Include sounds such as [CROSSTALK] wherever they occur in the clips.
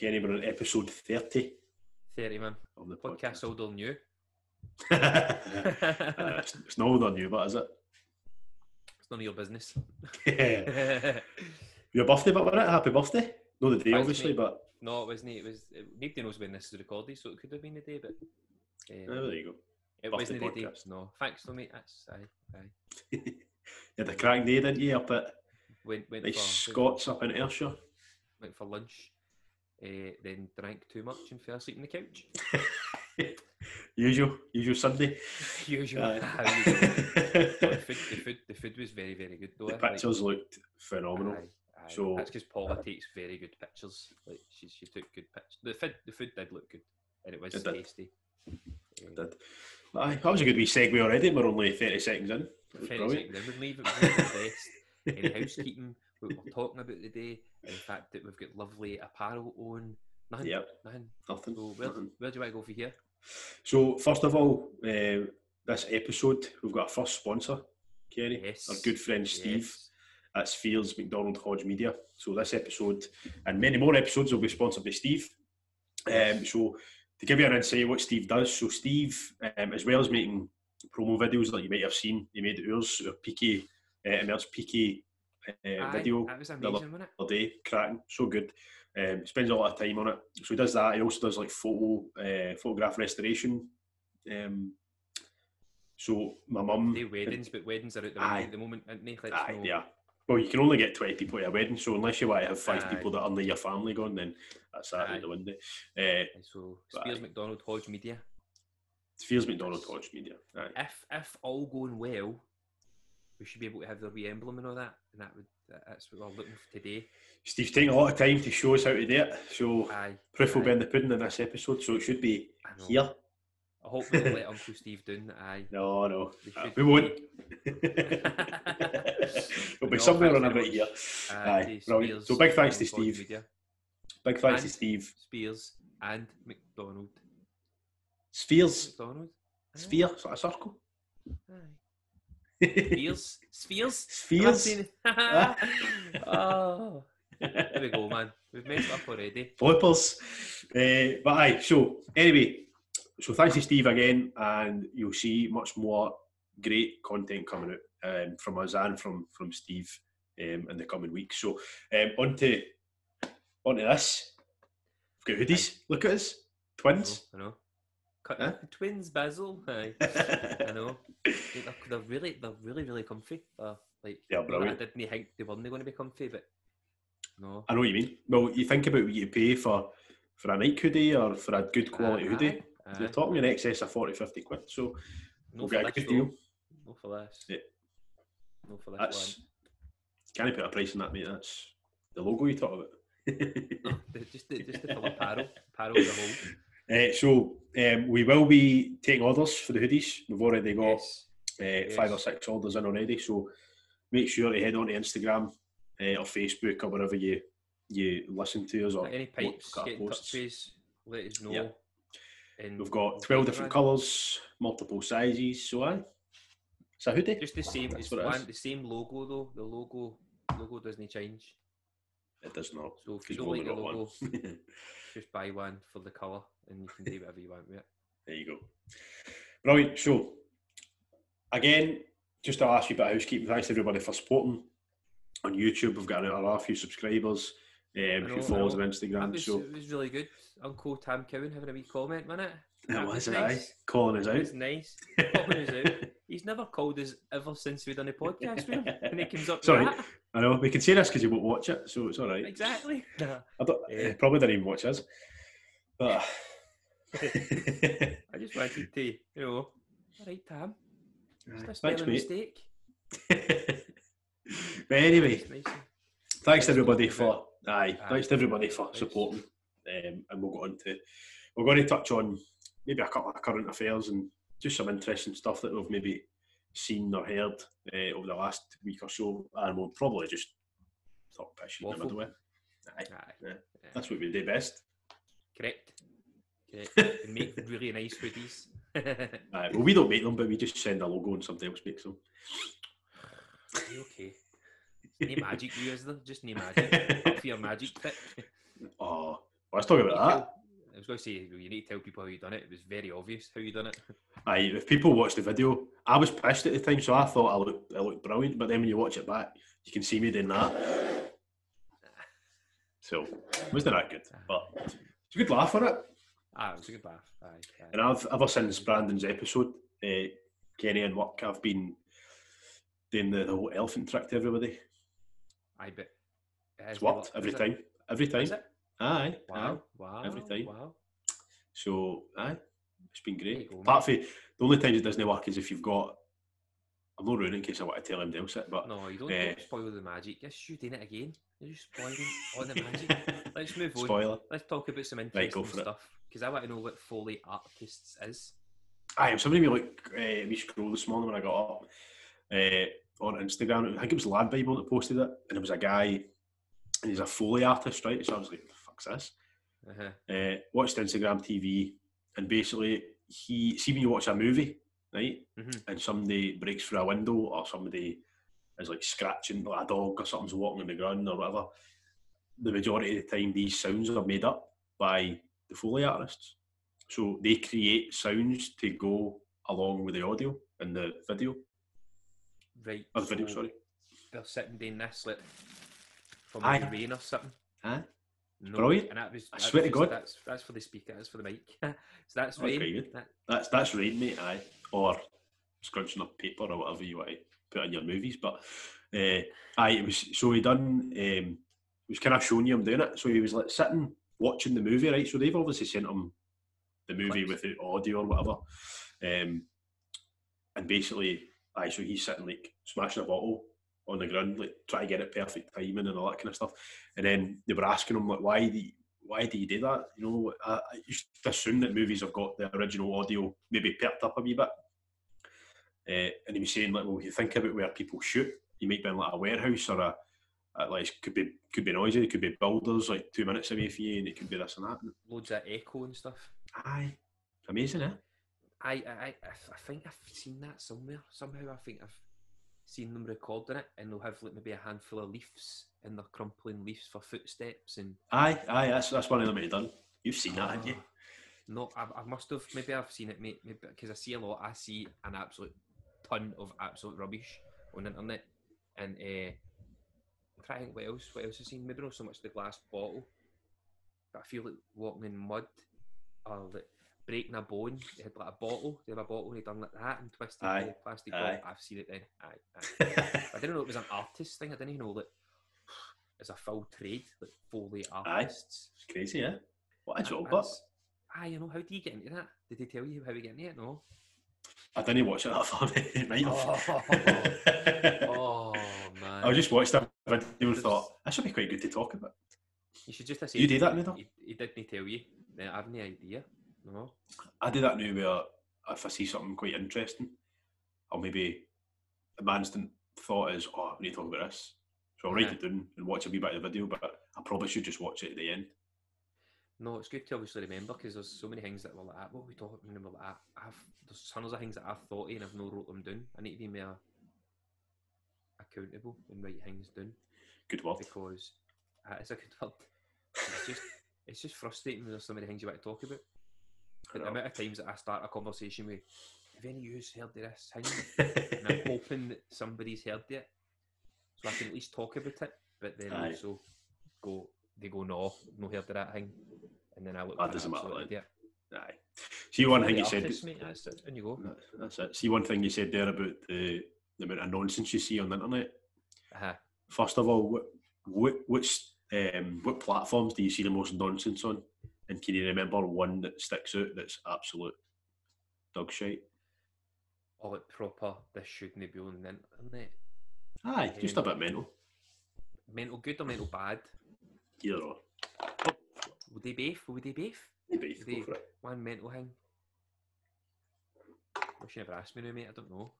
Kenny, we're on episode 30 30 man. of the Podcast podcast. old on you. Uh, it's, not old on you, but is it? It's none of your business. [LAUGHS] Your birthday, but wasn't it? Happy birthday. No, the day, Thanks, obviously, but no, it wasn't. It was. It, nobody knows when this is recorded, so it could have been the day, but oh, uh, there you go. it birthday wasn't the day. No, thanks, though, mate. That's aye, aye. [LAUGHS] you had a cracking day, didn't you, up at Went went nice for Scots up in Ayrshire? went for lunch, uh, then drank too much and fell asleep on the couch. [LAUGHS] usual, usual Sunday. [LAUGHS] Usual. You [LAUGHS] the, food, the food, the food was very, very good though. the eh, like- pictures looked phenomenal. Aye, aye. So- that's because Paula takes very good pictures. Like she, she took good pictures. The food, the food did look good, and it was It tasty. Um, Did. Aye, that was a good wee segue already. We're only 30 seconds in. That was Very brilliant. sick. Then we leave it the best. Any housekeeping, what we're talking about today, and the fact that we've got lovely apparel on. Nothing, Yep. nothing. Nothing. So where, nothing. where do you want to go for here? So, first of all, uh, this episode, we've got our first sponsor, Kerry. Yes. Our good friend Steve Yes. at Spheres McDonald Hodge Media. So, this episode and many more episodes will be sponsored by Steve. Um, so, to give you an insight of what Steve does, so Steve, um, as well as making promo videos like you might have seen, he made ours, our PK, uh, Emerge PK uh, Aye, video That was amazing, wasn't it? other day, cracking, so good. Um, spends a lot of time on it. So he does that. He also does like photo, uh, photograph restoration. Um, so my mum, They weddings, but weddings are out the Aye. at the moment, aren't they? Let's aye, know. yeah. Well, you can only get twenty people at a wedding, so unless you want to have five Aye. people that are under your family gone, then that's that Aye. out the window. Uh, so Aye. Spears McDonald Hodge Media. Fears McDonald Hodge Media. Aye. If if all going well, we should be able to have their wee emblem and all that, and that would that's what we're looking for today. Steve's taking a lot of time to show us how to do it, so Aye. proof will be in the pudding in this episode. So it should be here. I hope we don't let [LAUGHS] Uncle Steve down. Aye. No, no, They uh, we won't. It'll [LAUGHS] be No, somewhere on about here. uh, Aye. Spears So big thanks to Steve. Media. Big thanks to Steve. Spears and McDonald. Spheres. McDonald. Aye, Sphere, sort of circle. aye. Spears. Spheres. Spheres. oh. There we go, man. We've messed up already. Flippers. Uh, but aye, so anyway, so thanks to Steve again, and you'll see much more great content coming out um, from us and from from Steve um, in the coming weeks. So um, on to on to this. We've got hoodies. Look at us, twins. I know. Cut- Huh? Twins, Basil. Aye. I know. They're, they're really, they're really, really comfy. They're like, They're I brilliant. didn't think they weren't going to be comfy, but no. I know what you mean. Well, you think about what you pay for for a Nike hoodie or for a good quality Aye, hoodie. aye, You're talking in excess of 40, 50 quid. So No we'll for get a this, good though. deal. No for this. Yeah. No for this That's can't put a price on that, mate. That's the logo you talk about. No, just the, just the full [LAUGHS] apparel. Apparel as a whole. Uh, so um, we will be taking orders for the hoodies. We've already got Yes. uh, five or six orders in already. So make sure to head on to Instagram uh, or Facebook or wherever you you listen to us or Any pipes, get in touch with let us know. Yeah. And We've got twelve different colours, multiple sizes. So aye, it's a hoodie. Just the same. That's It's it the same logo though. The logo logo doesn't change. It does not. So if you don't like the logo, [LAUGHS] just buy one for the colour, and you can do whatever you want with it. There you go. Brilliant. So, again, just to ask you about housekeeping, thanks everybody for supporting on YouTube. We've got another few subscribers um, who I follows on know. Instagram. Was, so, it was really good. Uncle Tam Cowan having a wee comment, wasn't it? that was it, nice. aye. Calling us It out. was nice. [LAUGHS] Calling us out. He's never called us ever since we've done a podcast with him. And he comes up Sorry. I know, we can say this because you won't watch it, so it's all right. Exactly. [LAUGHS] I don't, Yeah. probably didn't even watch us. But, [LAUGHS] I just wanted to, you know, all right, Tam. Just Thanks, mate. mistake. but anyway, thanks everybody for aye, Aye. thanks to everybody for Thanks. supporting. Um, and we'll go on to we're going to touch on maybe a couple of current affairs and just some interesting stuff that we've maybe seen or heard uh, over the last week or so, and we'll probably just talk pish in the middle. Aye, Aye. Yeah. Aye. that's what we do best. Correct. Correct. [LAUGHS] make really nice hoodies. Aye, well, we don't make them, but we just send a logo and somebody else makes them. [LAUGHS] okay. No magic you is there? Just no magic. Up for your [LAUGHS] magic. [LAUGHS] Oh, let's talk about that. I was going to say you need to tell people how you done it. It was very obvious how you done it. [LAUGHS] Aye, if people watch the video, I was pissed at the time, so I thought I looked, I looked brilliant. But then when you watch it back, you can see me doing that. So, it wasn't that good, but it's a good laugh on it. Ah, it was a good laugh. Aye, aye. And I've ever since Brandon's episode, uh, Kenny and work, I've been doing the, the whole elephant trick to everybody. It has It's worked every is it? time. Every time. Aye. Wow, aye. wow, every time. Wow. So, aye, it's been great. go, Apart from the only times it doesn't work is if you've got. I'm not ruining in case I want to tell him else it, but No, you don't, don't spoil the magic. Just you doing it again. You're just spoiling all the magic. [LAUGHS] Let's move on. spoiler. Let's talk about some interesting it. stuff because I want to know what Foley artists is. Aye, somebody me like uh, we scroll this morning when I got up uh, on Instagram. I think it was Lad Bible that posted it, and it was a guy, and he's a Foley artist, right? So I was like, "The fuck's this?" Uh-huh. Uh, watched Instagram TV, and basically he see when you watch a movie, right, Mhm. and somebody breaks through a window or somebody is like scratching like a dog or something's walking on the ground or whatever. The majority of the time, these sounds are made up by the Foley artists. So they create sounds to go along with the audio and the video. Right. Or the video, so sorry. They're sitting doing this like from Aye. the rain or something. Huh? No, Brilliant. And that was. I that swear was to God. That's that's for the speaker. That's for the mic. [LAUGHS] so that's Oh, rain. That, That's that's rain, mate. Aye, or scrunching up paper or whatever you want to put in your movies. But uh, aye, it was so he done. Um, he was kind of showing you him doing it. So he was like sitting watching the movie, right? So they've obviously sent him the movie Clips. with the audio or whatever. Um, and basically, aye, so he's sitting like smashing a bottle on the ground, like trying to get it perfect timing and all that kind of stuff. And then they were asking him like, why do you, why do you do that? You know, I, I used to assume that movies have got the original audio maybe perked up a wee bit. Uh, and he was saying like, well, if you think about where people shoot, you might be in like a warehouse or a, a like could be could be noisy, it could be builders like two minutes away from you, and it could be this and that. loads of echo and stuff. Aye, amazing, eh? I, I, I, think I've seen that somewhere. Somehow I think I've seen them recording it, and they'll have like maybe a handful of leaves, and they're crumpling leaves for footsteps, and Aye, aye, that's that's one of them he done. You've seen that, haven't you? Ah, No, I, I must have. Maybe I've seen it, mate. Because I see a lot. I see an absolute ton of absolute rubbish on the internet, and uh, I'm trying to think what else. What else I've seen? Maybe not so much the glass bottle, but I feel like walking in mud or like breaking a bone. They had like a bottle. They have a bottle. They done like that and twisted Aye, the plastic aye. bottle. I've seen it then. Aye, aye. [LAUGHS] I didn't know it was an artist thing. I didn't even know that it's a full trade, like Foley Aye. artists. It's crazy, eh? What a job, but Ah, you know, how do you get into that? Did they tell you how we get into it? No. I didn't watch it that far. [LAUGHS] It might have. Oh man. [LAUGHS] I just watched that video and thought that should be quite good to talk about. You should just have You do that, Nathan? He, he didn't tell you. I have no idea. No. I do that now where if I see something quite interesting, I'll maybe my instant thought is, oh, we need to talk about this. So I'll write Yeah. it down and watch a wee bit of the video, but I probably should just watch it at the end. No, it's good to obviously remember because there's so many things that were like, what were we talking about? Like. I've there's tons of things that I've thought of and I've not wrote them down. I need to be more accountable and write things down Good word. because uh, it's a good word. It's just [LAUGHS] it's just frustrating when there's so many things you want to talk about. But the amount of times that I start a conversation with, have any of you heard of this thing? [LAUGHS] and I'm hoping that somebody's heard it, so I can at least talk about it. But then Aye. also go, they go, no, no heard of that thing, and then I look. That an doesn't matter then. Aye. See one thing you said. artists, mate, that's it, and you go. That's- That's it. See one thing you said there about the the amount of nonsense you see on the internet. Uh-huh. First of all, what what which um, what platforms do you see the most nonsense on? And can you remember one that sticks out that's absolute dog shite? All it proper. This shouldn't be on the internet. Aye, just a bit mental. Mental good or mental bad? Either or. Would they both? Would they both? Maybe They- go it. One mental thing. Wish you never asked me now, mate. I don't know.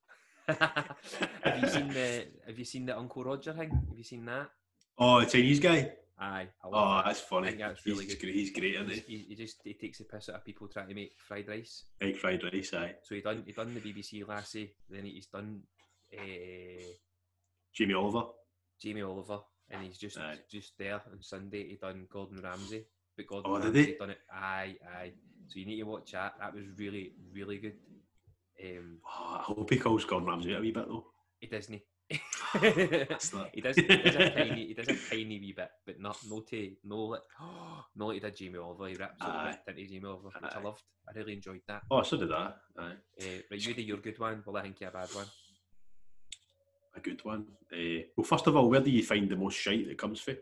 [LAUGHS] have you seen the Have you seen the Uncle Roger thing? Have you seen that? Oh, the Chinese guy. Aye. I Oh, that. that's funny. I think that's really he's good. great. He's great, isn't he? He, he just he takes the piss out of people trying to make fried rice. Egg fried rice. Aye. So he done he done the BBC Lassie, then he's done uh, Jamie Oliver. Jamie Oliver, and he's just Aye. just there on Sunday. He done Gordon Ramsay, but Gordon Oh, did Ramsay he? done it. Aye, aye. So you need to watch that. That was really, really good. Um, Oh, I hope he calls Gordon Ramsay a wee bit though. he doesn't. [LAUGHS] He does. He does a [LAUGHS] tiny. He does a tiny wee bit, but not no to no like [GASPS] no like he did Jamie Oliver. He Aye. ripped into Jamie Oliver, which I loved. I really enjoyed that. Oh, so did I. Aye. Uh, right, you do your good one. Well, I think you a bad one. A good one. Uh, well, first of all, where do you find the most shite that comes from?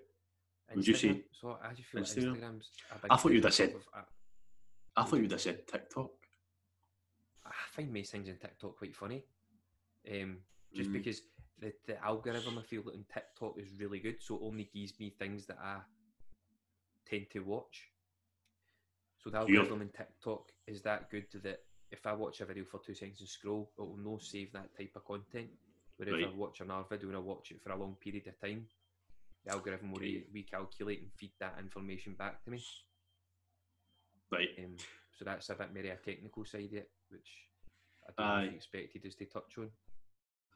Would you say. So I just feel Instagram? like Instagram's. A big I thought you'd have said- of- I thought you'd have said TikTok. I find most things in TikTok quite funny. Um, just Mm. because the, the algorithm I feel that in TikTok is really good, so it only gives me things that I tend to watch. So the algorithm in TikTok is that good that if I watch a video for two seconds and scroll, it will no save that type of content. Whereas if I watch another video and I watch it for a long period of time, the algorithm will re- recalculate and feed that information back to me. Right. Um, so that's a bit more of a technical side of it, which I don't you expected us to touch on.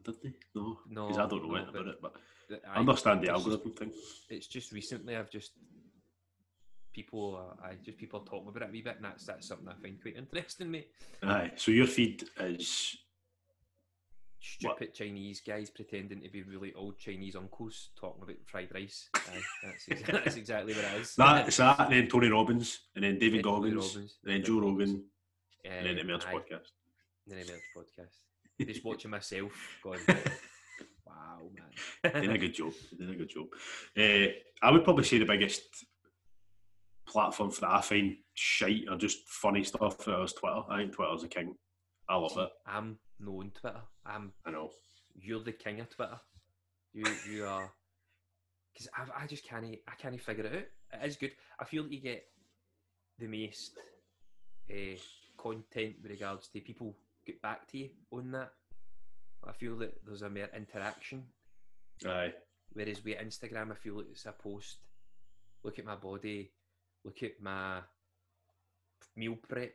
Did they? No. No, Because I don't know no, anything about it, but I understand the algorithm thing. It's just recently I've just people, I just people talking about it a wee bit, and that's that's something I find quite interesting, mate. Aye. So your feed is What? Stupid Chinese guys pretending to be really old Chinese uncles talking about fried rice. Aye, that's, ex- [LAUGHS] that's exactly what it is. that, it's that, and then Tony Robbins, and then David Goggins, Robbins, and then Joe. Rogan, and then the Um, aye, podcast. Then the Emerge podcast. Just [LAUGHS] watching myself going, [LAUGHS] wow, man. [LAUGHS] Doing a good job. Doing a good job. Uh, I would probably say the biggest platform for that I find shite or just funny stuff is Twitter. I think Twitter's a king. I love it. I'm known Twitter. I'm I know. you're the king of Twitter. You you are because I I just can't I can't figure it out. It is good. I feel that you get the most uh, content with regards to people get back to you on that. I feel that there's a mere interaction. Aye. Whereas with Instagram, I feel like it's a post. Look at my body. Look at my meal prep.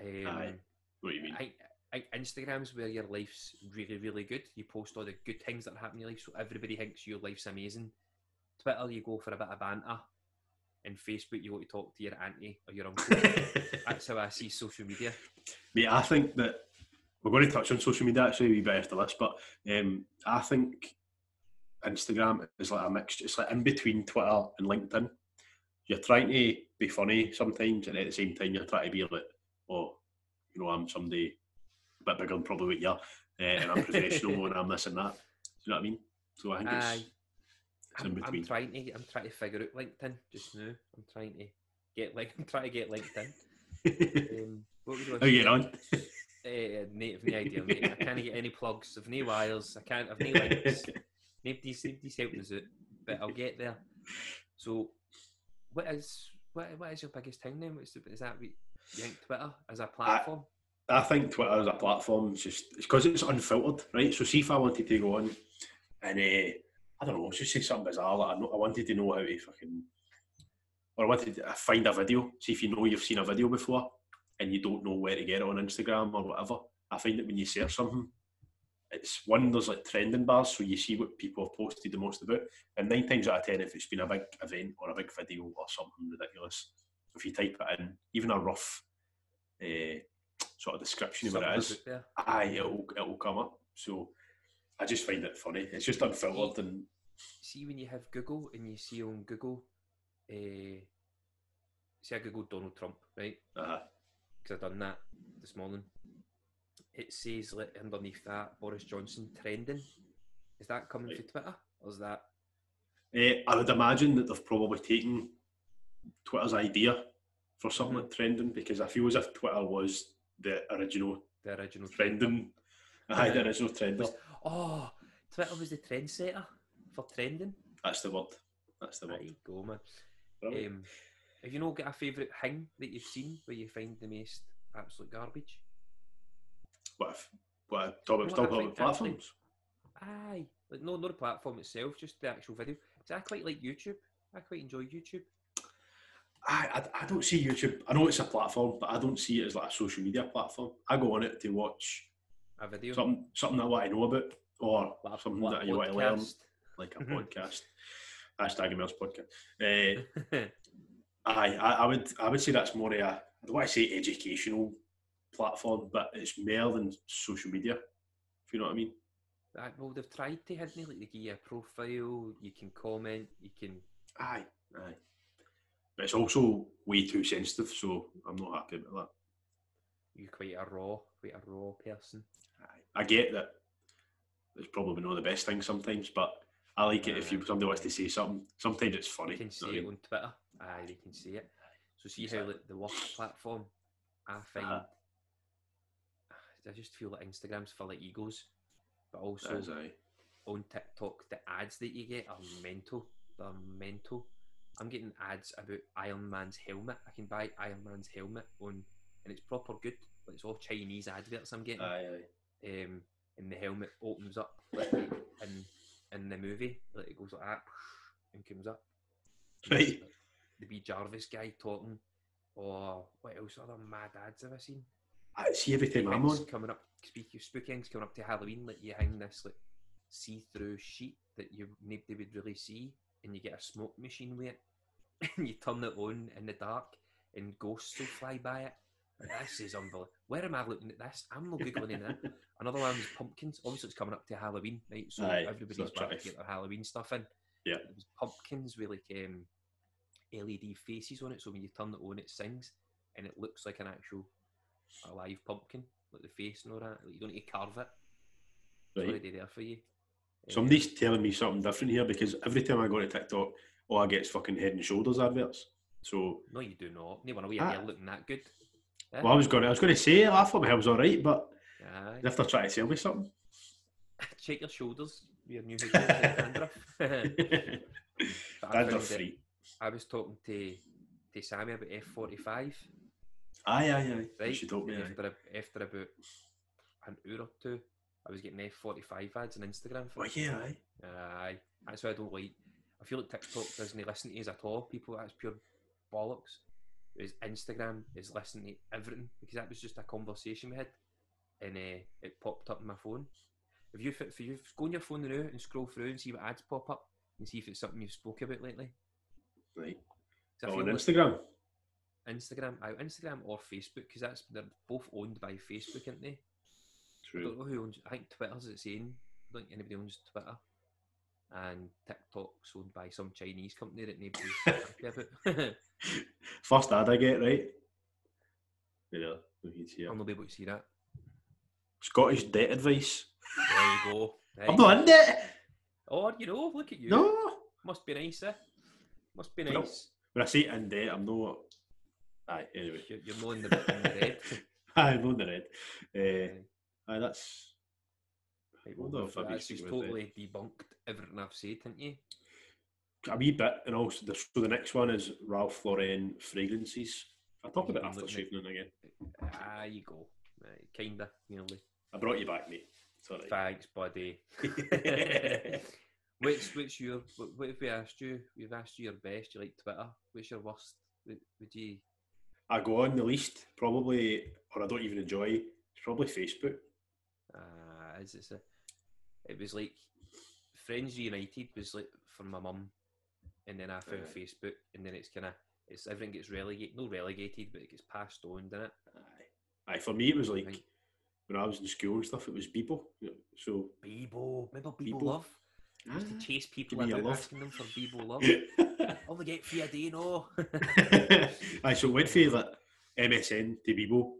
Um, Aye. What do you mean? I, I, Instagram's where your life's really, really good. You post all the good things that are happening in your life, so everybody thinks your life's amazing. Twitter, you go for a bit of banter, and Facebook, you want to talk to your auntie or your uncle. [LAUGHS] That's how I see social media. Mate, I think that we're going to touch on social media actually a wee bit after this, but um, I think Instagram is like a mixture. It's like in between Twitter and LinkedIn. You're trying to be funny sometimes, and at the same time, you're trying to be like, oh, you know, I'm somebody a bit bigger than probably what you are, uh, and I'm professional, [LAUGHS] and I'm this and that. Do you know what I mean? So I think it's, Aye. it's in I'm, I'm trying to, I'm trying to figure out LinkedIn just now. I'm trying to get like, [LAUGHS] I'm trying to get LinkedIn. [LAUGHS] Um, what was you on? Uh, mate, I've no idea, mate. I can't get any plugs. I've no wires. I can't. I've no links. [LAUGHS] Nobody's, nobody's helping us out, but I'll get there. So, what is what, what is your biggest thing then? What's the, is that we you think Twitter as a platform? I think Twitter as a platform is just it's because it's unfiltered, right? So see if I wanted to go on and uh, I don't know, just say something bizarre. Like I, know, I wanted to know how to fucking or I wanted to find a video. See if you know you've seen a video before and you don't know where to get it on Instagram or whatever. I find that when you search something, it's one there's like trending bars, so you see what people have posted the most about. And nine times out of ten, if it's been a big event or a big video or something ridiculous, if you type it in, even a rough uh, sort of description of what it is, aye, it'll, it'll come up. So I just find it funny. It's just unfiltered and See when you have Google and you see on Google, uh, see I googled Donald Trump, right? uh, because I done that this morning. It says like underneath that Boris Johnson trending. Is that coming Right. from Twitter or is that eh, I would imagine that they've probably taken Twitter's idea for something Mhm. like trending because I feel as if Twitter was the original the original trend? trending. Aye, the original trender. Was- Oh, Twitter was the trendsetter for trending. That's the word. That's the There word. you go, man. Um, have you not got a favourite thing that you've seen where you find the most absolute garbage? What if? What if, talk about, What talk I about think actually- platforms? Aye, like no, not the platform itself, just the actual video. 'Cause I quite like YouTube. I quite enjoy YouTube. I, I, I don't see YouTube. I know it's a platform, but I don't see it as like a social media platform. I go on it to watch A video, something something I want to know about or like something that you want to learn, like a [LAUGHS] podcast. Hashtag Emil's podcast. Uh, [LAUGHS] aye, I, I would I would say that's more of a I don't want to say educational platform, but it's more than social media. If you know what I mean. Uh, well, they've tried to, they? Like, they give you a profile, you can comment, you can. Aye, aye. But it's also way too sensitive, so I'm not happy about that. You're quite a raw, quite a raw person. Aye. I get that it's probably not the best thing sometimes, but I like it if you, somebody wants to say something. Sometimes it's funny. You can see it on Twitter. Aye, they can see it. So see how like, the work platform, I find, Uh-huh. I just feel like Instagram's full of egos, but also is on TikTok, the ads that you get are mental. They're mental. I'm getting ads about Iron Man's helmet. I can buy Iron Man's helmet on, and it's proper good. But it's all Chinese adverts I'm getting. Aye, aye. um, and the helmet opens up like [LAUGHS] in in the movie, like it goes like that and comes up. Right. The, B Jarvis guy talking, or what else other mad ads have I seen? I see every time I'm on. coming up. Speaking of spookings coming up to Halloween, like you hang this like see-through sheet that you nobody would really see, and you get a smoke machine with it, [LAUGHS] and you turn it on in the dark, and ghosts will fly by it. This is unbelievable. Where am I looking at this? I'm not googling it. [LAUGHS] Another one was pumpkins. Obviously, it's coming up to Halloween, right? So Aye, everybody's so back to get their Halloween stuff in. Yeah. It was pumpkins with like um, LED faces on it, so when you turn it on, it sings, and it looks like an actual a live pumpkin, like the face and all that. Like, you don't need to carve it. It's Right. already there for you. Um, Somebody's telling me something different here because every time I go to TikTok, all I get is fucking head and shoulders adverts. So, no, you do not. No one away here looking that good. Eh? well, I was going, to I was going to say, I thought my hair was all right, but Aye. if they're trying to sell me something, [LAUGHS] Check your shoulders. Your new dandruff. [LAUGHS] Dandruff free. I was talking to to Sammy about F forty five. Aye, aye, aye. Right. She told me. and Aye. after, about an hour or two, I was getting F forty five ads on Instagram. For Oh yeah, aye. Aye, that's why I don't like. I feel like TikTok doesn't listen to us at all. People, that's pure bollocks. Whereas Instagram is listening to everything because that was just a conversation we had, and uh, it popped up on my phone. If you if you go on your phone now and scroll through and see what ads pop up and see if it's something you've spoke about lately. Right. I Oh, on Instagram. Instagram, Instagram or Facebook because that's they're both owned by Facebook, aren't they? I True. don't know who owns. I think Twitter's its own. I don't think anybody owns Twitter. And TikTok's owned by some Chinese company that nobody's happy [LAUGHS] about. [LAUGHS] First ad I get, right? Yeah, we can see it. I'll not be able to see that. Scottish debt advice. There you go. There I'm you go. not in debt. Oh, you know, look at you. No. Must be nice, eh? Must be nice. When I say in debt, I'm not. Aye, anyway. You're, you're not in the, in the red. [LAUGHS] Aye, I'm on the red. Uh, aye, that's. Right, Well, well, no, if I'd be that's just speaking with totally debunked everything I've said, haven't you? a wee bit, and also the, so the next one is Ralph Lauren fragrances. I talk about I'm after looking at- shaving again. Ah, you go. Right, kinda, nearly. I brought you back, mate. Right. Thanks, buddy. [LAUGHS] [LAUGHS] Which, which your, what have we asked you? We've asked you your best. You like Twitter. What's your worst? Would, you? I go on the least, probably, or I don't even enjoy. It's probably Facebook. Uh, is it? A, it was like Friends Reunited was like for my mum, and then I found. Facebook, and then it's kind of it's everything gets relegated, no relegated, but it gets passed on, doesn't it? Aye. Aye, for me, it was like when I was in school and stuff. It was Bebo. So Bebo, remember Bebo, Bebo. love? Used to chase people your about asking them for Bebo love. [LAUGHS] They get for a day, no. Aye, so it went from like MSN to Bebo,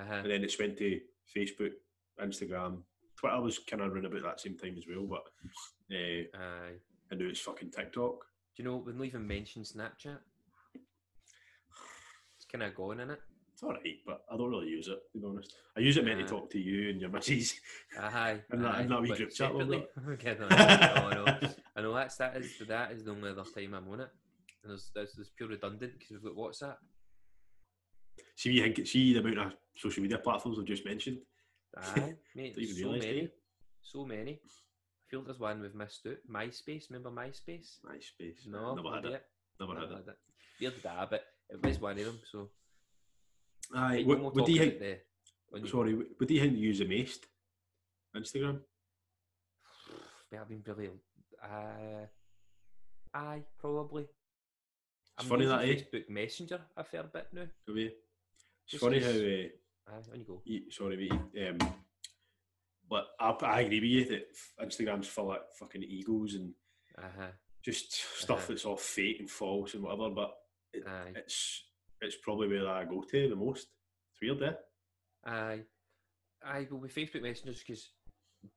uh-huh. and then it's went to Facebook, Instagram, Twitter was kind of running about that same time as well. But uh, Aye. I knew it's fucking TikTok. Do you know we don't even mention Snapchat? It's kind of gone in it. It's all right, but I don't really use it. To be honest, I use it meant to talk to you and your missus. Aye, [LAUGHS] In that- aye, that wee group chat. [LAUGHS] Okay, no, no, no. [LAUGHS] I know that's that is that is the only other time I'm on it. And there's there's, there's pure redundant because we've got WhatsApp. See, you think see the amount of social media platforms I've just mentioned. Aye, mate, so many, you? so many. I feel there's one we've missed out. MySpace, remember MySpace? MySpace. No, never had not it. Never Never had it. had it. Neither did I, but it was one of them. So, Aye, Right, what, no more what do you think? about the- you- Sorry, what what do you think you use the most? Instagram. [SIGHS] Have been brilliant. Uh, Aye, probably. It's I'm funny that, eh? Facebook Messenger a fair bit now. Have you? It's Just funny how. Uh, Aye, on you go. you, sorry, mate. Um, but I, I agree with you that Instagram's full of fucking egos and Uh-huh. just stuff Uh-huh. that's all fake and false and whatever. But it, it's it's probably where I go to the most. It's weird, eh? Aye. Aye, well, with Facebook messengers, because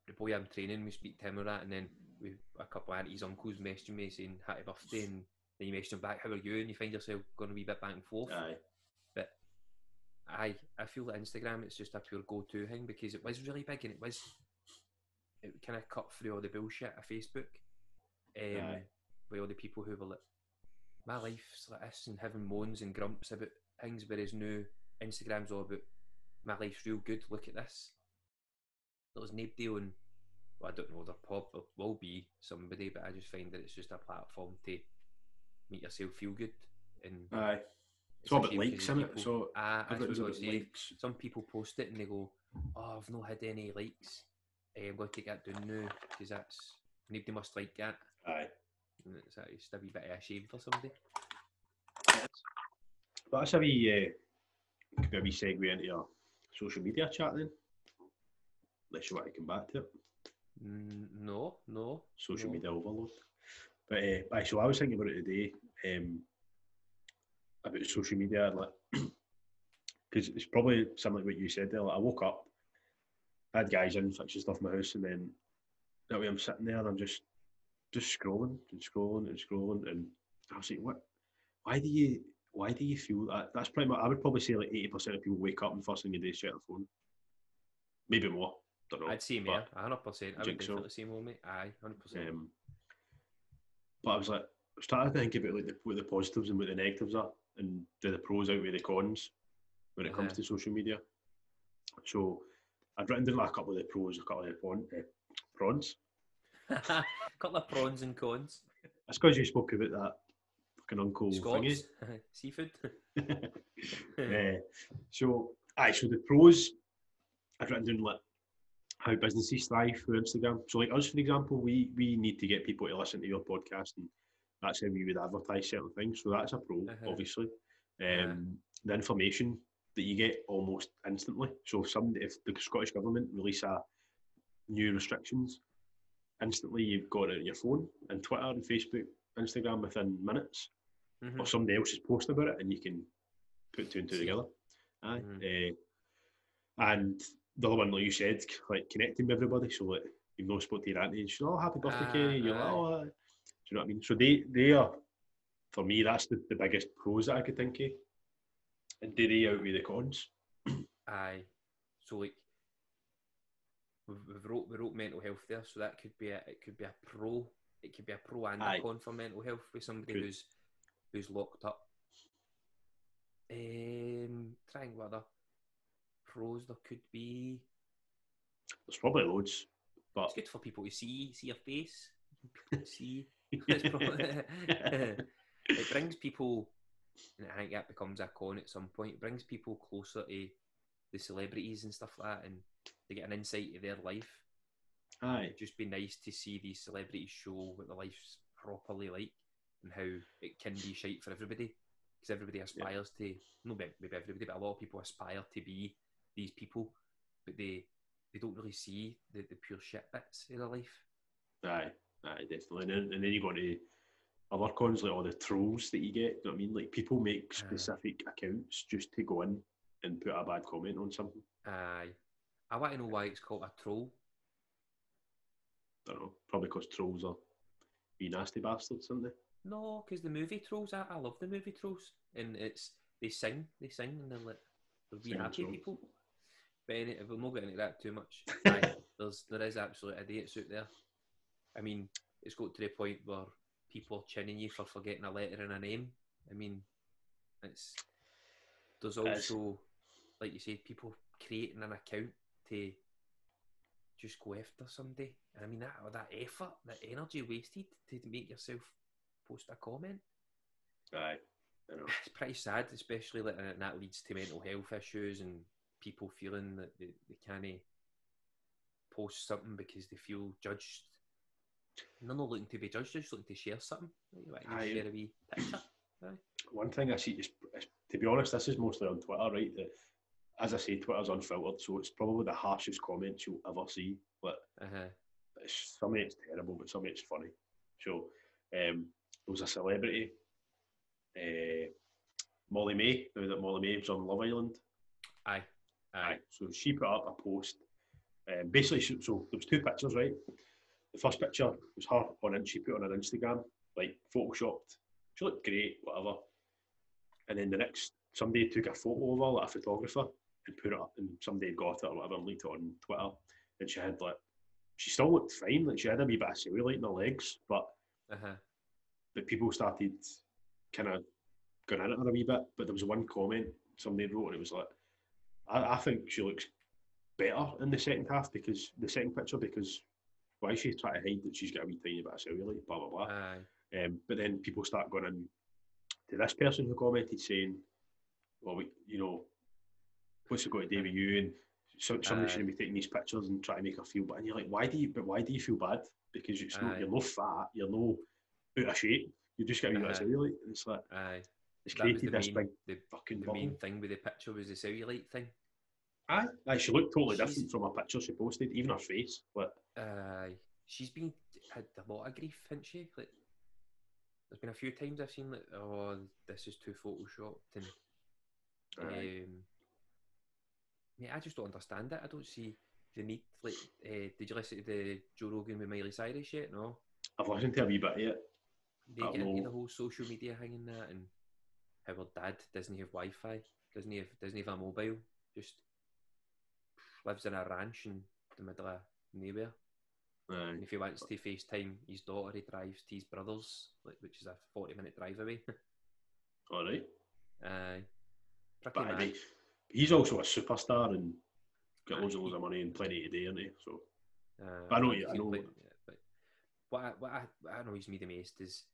the boy I'm training, we speak to him or that, and then we a couple of aunties, uncles messaging me saying happy birthday, and then you message them back, how are you? And you find yourself going a wee bit back and forth. Aye. But I I feel that Instagram it's just a pure go to thing because it was really big and it was it kind of cut through all the bullshit of Facebook. Um, Aye. with all the people who were like, my life's like this and having moans and grumps about things, whereas now Instagram's all about my life's real good. Look at this. There's nobody on. Well, I don't know. There probably will be somebody, but I just find that it's just a platform to make yourself feel good. And Aye. It's it's all about likes, isn't it? So Ah, I say. likes. Some people post it and they go, "Oh, I've not had any likes. I'm going to take that down now because that's nobody must like that." Aye. And it's, it's a wee bit of a shame for somebody. But that's a wee, uh, could be a wee segue into your social media chat then. Unless you want to come back to it. Mm, no, no. social No. media overload. But uh, so I was thinking about it today um, about social media, like [CLEARS THROAT] because it's probably something like what you said there. Like I woke up, I had guys in fixing stuff in my house, and then that way I'm sitting there and I'm just just scrolling and scrolling and scrolling, and I was like, what? Why do you? Why do you feel that? That's pretty much. I would probably say like eighty percent of people wake up and first thing they do is check their phone. Maybe more. Don't know. I'd say but- more. hundred percent. I would think so? definitely say more, mate. Aye, hundred percent. Um, but I was like, started to think about like the, what the positives and what the negatives are, and do the pros outweigh the cons when it comes Uh-huh. to social media. So I've written down like a couple of the pros, a couple of the pon, uh, prawns. [LAUGHS] Couple of prawns and cons. That's because you spoke about that fucking uncle thingy. Seafood. Uh, [LAUGHS] so, aye, so the pros, I've written down like how businesses thrive through Instagram. So, like us, for example, we we need to get people to listen to your podcast, and that's how we would advertise certain things. So that's a pro, Uh-huh. obviously. Um, Uh-huh. The information that you get almost instantly. So, if some if the Scottish government release a new restrictions, instantly you've got it on your phone and Twitter and Facebook, Instagram within minutes Mhm. or somebody else has posted about it and you can put two and two together. Aye. Mhm. Uh, and the other one, like you said, like connecting with everybody. So like you've not spoke to your auntie and she's oh happy birthday, Ah, Kenny. You're like, oh do you know what I mean? So they they are for me that's the, the biggest pros that I could think of. And do they outweigh the cons? Aye. So like we've, we've wrote we wrote mental health there, so that could be a it could be a pro. It could be a pro and Aye. a con for mental health with somebody Could. who's who's locked up. Um, trying what other pros there could be. There's probably loads. But It's good for people to see see your face, [LAUGHS] see. Probably- [LAUGHS] it brings people, and I think that becomes a con at some point. It brings people closer to the celebrities and stuff like that, and they get an insight to their life. aye. It'd just be nice to see these celebrities show what their life's properly like and how it can be shite for everybody. Because everybody aspires to, no, maybe everybody, but a lot of people aspire to be these people, but they they don't really see the, the pure shit bits of their life. Aye, aye, definitely. And then, and then you go to other cons, like all the trolls that you get. You know what I mean? Like people make Aye. specific accounts just to go in and put a bad comment on something. Aye. I want to know why it's called a troll. I don't know. Probably because trolls are be nasty bastards, aren't they? No, because the movie trolls, I, I love the movie trolls, and it's they sing, they sing, and they're like they're wee happy trolls. people. But any, we'll not get into that too much. [LAUGHS] Aye, there's there is absolute idiots out there. I mean, it's got to the point where people are chinning you for forgetting a letter and a name. I mean, it's there's also, like you said, people creating an account to just go after somebody. And I mean that that effort, that energy wasted to make yourself post a comment. Know. It's pretty sad, especially like, and that leads to mental health issues and people feeling that they, they can't post something because they feel judged None are not looking to be judged, they're just looking to share something. You to Aye. share a wee picture. One thing I see is, to be honest, this is mostly on Twitter, right? As I say, Twitter's unfiltered, so it's probably the harshest comments you'll ever see. But Uh-huh. it's, some of it's terrible, but some of it's funny. So um, there was a celebrity, uh, Molly-Mae. Now that Molly-Mae was on Love Island, Aye. Aye. So she put up a post. Um, basically, she, so there was two pictures, right? The first picture was her on, she put on her Instagram, like photoshopped. She looked great, whatever. And then the next, somebody took a photo of her, like a photographer, and put it up, and somebody had got it or whatever, and linked it on Twitter. And she had like, she still looked fine, like she had a wee bit of cellulite in her legs, but Uh-huh. the people started kind of going in at her a wee bit. But there was one comment somebody wrote, and it was like, I, I think she looks better in the second half because the second picture because why is she trying to hide that she's got a wee tiny bit of cellulite, blah blah blah. Aye. Um, but then people start going in to this person who commented saying, "Well, we, you know, what's it got to do with you?" And so, somebody Aye. shouldn't be taking these pictures and trying to make her feel bad. And you're like, why do you? But why do you feel bad? Because it's not, you're no fat, you're no out of shape. You just got a wee bit of Aye. cellulite. And it's like Aye. it's created the this main, big the, fucking the bubble. main thing with the picture was the cellulite thing. Aye, aye, she looked totally She's- different from a picture she posted, even her face. But Aye. She's been had a lot of grief, hasn't she? Like, there's been a few times I've seen like, oh, this is too photoshopped, and aye. um, mate, I just don't understand it. I don't see the need. Like, uh, did you listen to the Joe Rogan with Miley Cyrus yet? No. I've listened to a wee bit it. They get into the whole social media thing and that, and how her dad doesn't have Wi-Fi, doesn't have doesn't have a mobile, just lives in a ranch in the middle of nowhere. Aye. And if he wants to FaceTime his daughter, he drives to his brother's, which is a forty-minute drive away. [LAUGHS] All right. Aye. Pretty But mad. He's also a superstar and got loads and loads of money and plenty to do, isn't he? So Uh, I know you- I know but what I, what I, what annoys me the most is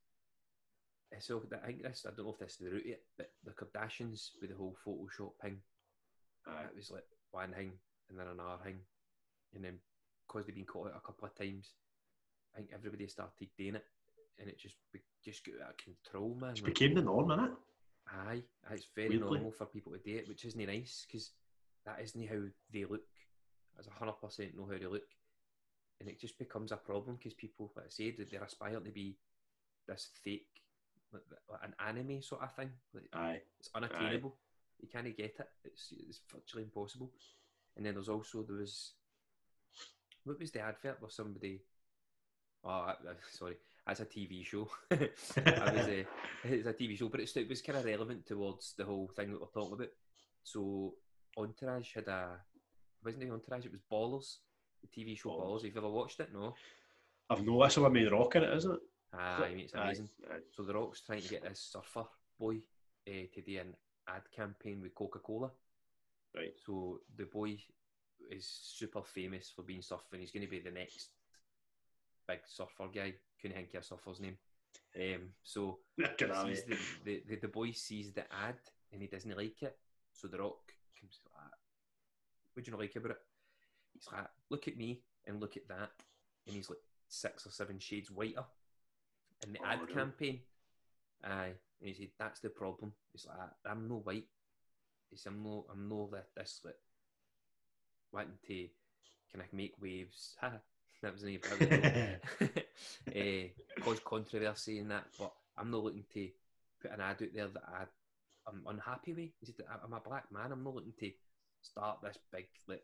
so I think this I don't know if this is the route yet, but the Kardashians with the whole Photoshop thing. aye. It was like one thing and then another thing, and then because they've been caught out a couple of times, I think everybody started doing it, and it just just got out of control, man. It Like, became the norm, innit? Aye, aye, it's very Weirdly. normal for people to do it, which isn't nice because that isn't how they look. As a hundred percent know how they look, and it just becomes a problem because people, like I said, they- they're aspiring to be this fake, like, like an anime sort of thing. Like, Aye. it's unattainable. You can't get it. It's it's virtually impossible. And then there's also there was what was the advert where somebody? Oh, sorry, that's a TV show. I was a, it's a TV show, but it's, it was kind of relevant towards the whole thing that we're talking about. So Entourage had a wasn't it Entourage? It was Ballers, the TV show Ballers. Ballers. Have you ever watched it? No. I've no that's what made the rock in it, isn't it? Ah, I mean, it's amazing. aye. So the Rock's trying to get this surfer boy uh, to do an ad campaign with Coca Cola. Right. So the boy is super famous for being surfing. He's going to be the next big surfer guy. Couldn't think of a name. Um, so Get he out of sees here. the, the, the, the boy sees the ad and he doesn't like it. So the Rock comes like, what do you not like about it? He's like, look at me and look at that. And he's like six or seven shades whiter. In the Oh, ad really? campaign. Aye. And he said, that's the problem. He's like, I'm no white. He's I'm no I'm no that this like wanting to kind of make waves. [LAUGHS] Ha, that was an uh, [LAUGHS] [LAUGHS] cause controversy in that, but I'm not looking to put an ad out there that I, I'm unhappy with. He said, I'm a black man. I'm not looking to start this big like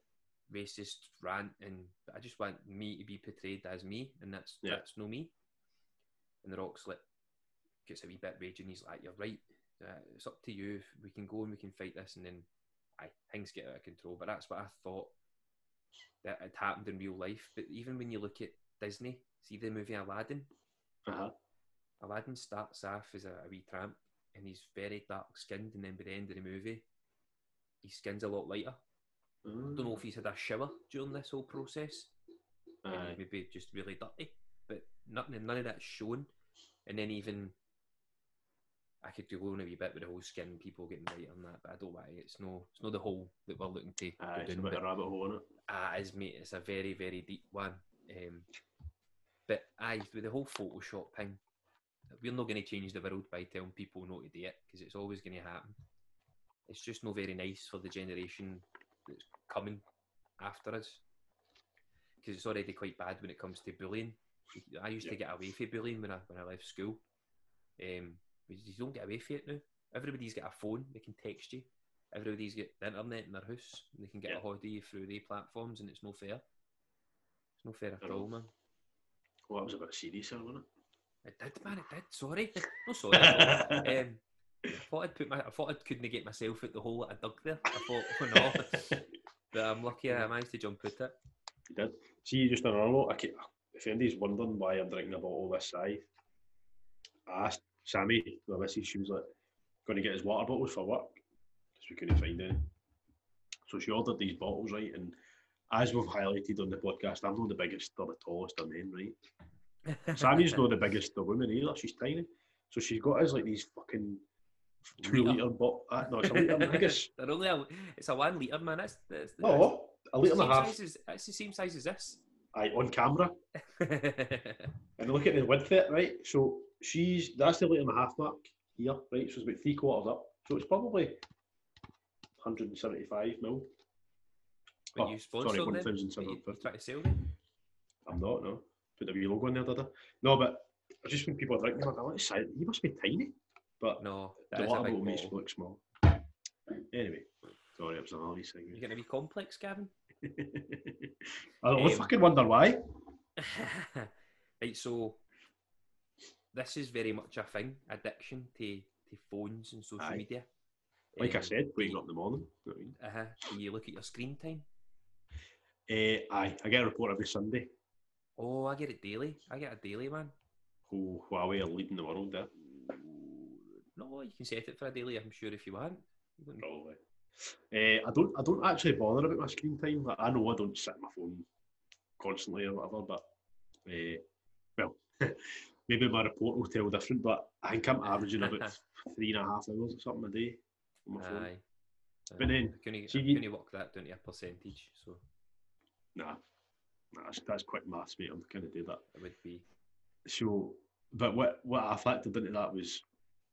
racist rant, and I just want me to be portrayed as me, and that's Yeah. that's no me. And the Rock's like gets a wee bit raging. He's like, "You're right. Uh, it's up to you. We can go and we can fight this." And then, aye, things get out of control. But that's what I thought that had happened in real life. But even when you look at Disney, see the movie Aladdin. uh-huh. Aladdin starts off as a, a wee tramp, and he's very dark skinned. And then by the end of the movie, his skin's a lot lighter. I don't know if he's had a shower during this whole process and maybe just really dirty. But nothing, none of that's shown. And then even I could go on a wee bit with the whole skin people getting lighter and that, but I don't want to. It's no, it's not the hole that we're looking to Aye, it's a down. bit a rabbit hole, innit? Ah, is mate, it's a very, very deep one. Um, But aye, with the whole Photoshop thing, we're not going to change the world by telling people not to do it because it's always going to happen. It's just not very nice for the generation that's coming after us because it's already quite bad when it comes to bullying. I used to get away from bullying when I when I left school. Um, but you don't get away from it now. Everybody's got a phone; they can text you. Everybody's got the internet in their house; and they can get Yeah. a you through the platforms, and it's no fair. It's no fair at know. all, man. Well, that was a bit serious, wasn't It It did, man. It did. Sorry, [LAUGHS] no sorry. um, I thought I'd put my, I thought I couldn't get myself out the hole that I dug there. I thought, oh no, [LAUGHS] but I'm lucky I managed to jump out it. You did. See, you just another note. I keep, if anybody's wondering why I'm drinking a bottle this size, I asked Sammy, the missus, she was like, going to get his water bottles for work because we couldn't find any. So she ordered these bottles, right? And as we've highlighted on the podcast, I'm not the biggest or the tallest of men, right? [LAUGHS] Sammy's not the biggest of women either. She's tiny. So she's got us like these fucking two Litre. litre bottle. Uh, no, it's a [LAUGHS] litre. I guess. They're only a, it's a one liter, man. That's, that's, that's Oh, a litre and a half. As, that's the same size as this. Aye, on camera. [LAUGHS] And look at the width of it, right? So she's that's the litre and a half mark here, right? So it's about three quarters up. So it's probably 175 mil. But Oh, you sorry, sponsored them. But you, 1,750. you try to sell them. I'm not, no. Put the wee logo on there, did I? No, but I just when people are drinking, I'm like, "Silent, you must be tiny. But No, the that is a water bottle makes you look small. Anyway, sorry, it was another thing. You're going to be complex, Gavin? [LAUGHS] I don't Um, fucking wonder why. [LAUGHS] right, so this is very much a thing, addiction to, to phones and social Aye. media. Like I Um, said, do waking up in the morning. You know I mean? Uh-huh. Do you look at your screen time? Eh, aye, I get a report every Sunday. Oh, I get it daily. I get a daily one. Oh, Huawei are leading the world there. No, you can set it for a daily. I'm sure if you want. You Probably. Uh, I don't. I don't actually bother about my screen time. Like, I know I don't sit on my phone constantly or whatever, but uh, well, [LAUGHS] maybe my report will tell different. But I think I'm averaging about [LAUGHS] three and a half hours or something a day on my phone. Aye. But then, I couldn't, see, I you- couldn't work that down to a percentage, so Nah, nah, that's, that's quick maths, mate. I'm kind of do that. it would be. So, but what what I factored into that was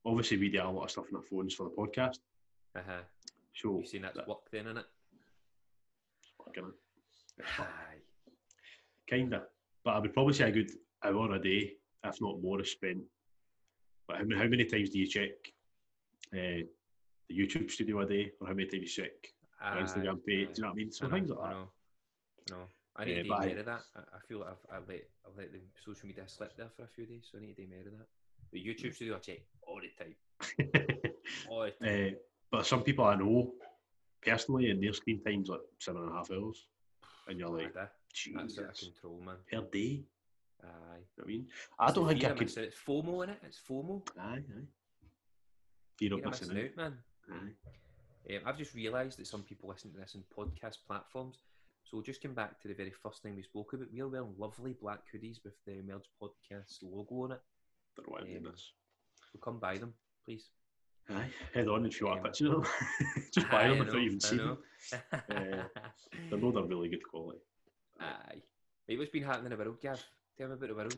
obviously we do a lot of stuff on our phones for the podcast. Uh-huh. So You've seen that's that- work then, innit? kinda- Aye. Kinda. But I would probably say a good hour a day, if not more, is spent. But how many, how many times do you check uh, the YouTube studio a day, or how many times you check Aye, Instagram page? aye. Do you know what I mean? So I know, things like that. know. No, I need Yeah, to do I- more of that. I, I feel like I've, I've let I've let the social media slip there for a few days, so I need to do more of that. The. YouTube studio I check all the time, [LAUGHS] all the time. uh, but some people I know personally, and their screen time's like seven and a half hours, and you're like, Aye, that's out of Jesus, control, man. per day. Aye. You know what I mean, I It's don't think I could. It's FOMO in it. It's FOMO. Aye, aye. Fear of missing out, man. Aye. Um, I've just realised that some people listen to this on podcast platforms. So we'll just come back to the very first thing we spoke about. We're wearing lovely black hoodies with the Emerge Podcast logo on it. Don't know why I'm doing Um, this. So come buy them, please. Aye, head on if you want a Um, picture of them. Just buy them without even seeing know. them. Know they're really good quality. Aye. Hey, what's been happening in the world, Gav? Tell me about the world.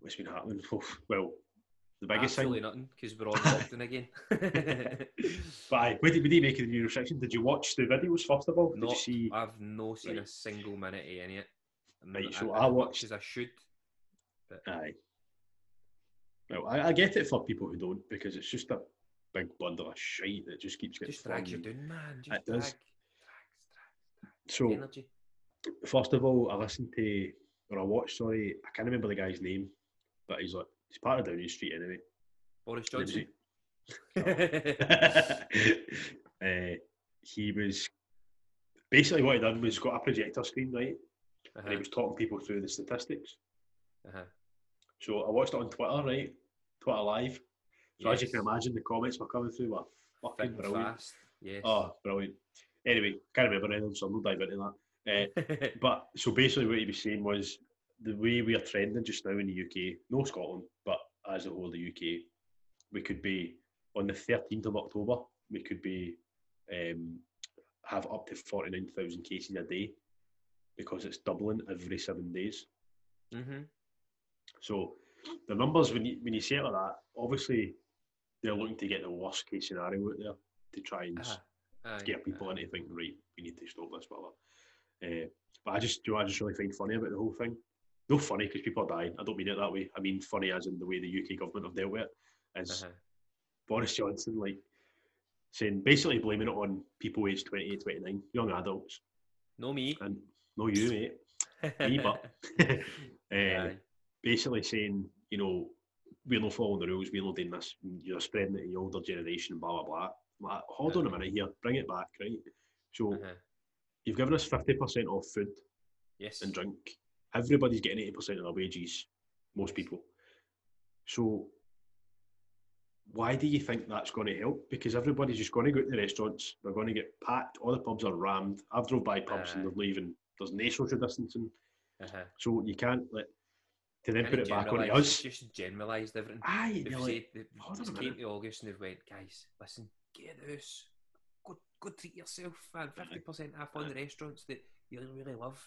What's been happening? [LAUGHS] Well, the biggest Absolutely thing. nothing, because we're on lockdown again. [LAUGHS] But aye, what did, what did you make of the new restriction? Did you watch the videos first of all? Did Not, you see? I've no seen Right. a single minute of any of it. Right, N- so I much watched- as I should. But Aye. Well, I, I get it for people who don't because it's just a big bundle of shite that just keeps getting just drags you down, man. Just It drag, does. drags, So drags. Energy. first of all, I listened to or I watched. Sorry, I can't remember the guy's name, but he's like he's part of Downing Street anyway. Boris And it was- Johnson. [LAUGHS] uh, he was basically what he done was got a projector screen right, and he uh-huh. was talking people through the statistics. Uh-huh. So I watched it on Twitter, right? Twitter live. So as you can imagine, the comments were coming through were fucking brilliant. fast. Yes. Oh, brilliant. Anyway, can't remember anything, so I'm not diving into that. Uh, [LAUGHS] but so basically, what he was saying was the way we are trending just now in the UK, no Scotland, but as a whole, the UK, we could be on the 13th of October, we could be um, have up to 49,000 cases a day because it's doubling every seven days. mm-hmm. So the numbers when you when you say it like that, obviously they're looking to get the worst case scenario out there to try and Uh-huh. Aye, get people aye. into thinking, right, we need to stop this, whatever. Uh, but I just, do you know I just really find funny about the whole thing. No funny because people are dying. I don't mean it that way. I mean funny as in the way the UK government have dealt with it. Is Uh-huh. Boris Johnson like saying basically blaming it on people aged 28, 29, young adults, No me. and no you, mate. [LAUGHS] me, but uh, [LAUGHS] Aye. basically saying, you know, we're not following the rules, we're not doing this, you're spreading it to the older generation, blah, blah, blah. Like, hold on a minute here, bring it back, right? So Uh-huh. you've given us 50% off food Yes. and drink. Everybody's getting 80% of their wages, most people. So why do you think that's going to help? Because everybody's just going to go to the restaurants, they're going to get packed, all the pubs are rammed. I've drove by pubs and they're leaving. there's no social distancing. Uh-huh. So you can't let, to then put it back on us. Just generalised everything. Aye, They've like, said they just came to August and they've went, guys, listen, get out of the house. Go, go treat yourself, man. Fifty percent off on the restaurants that you really love,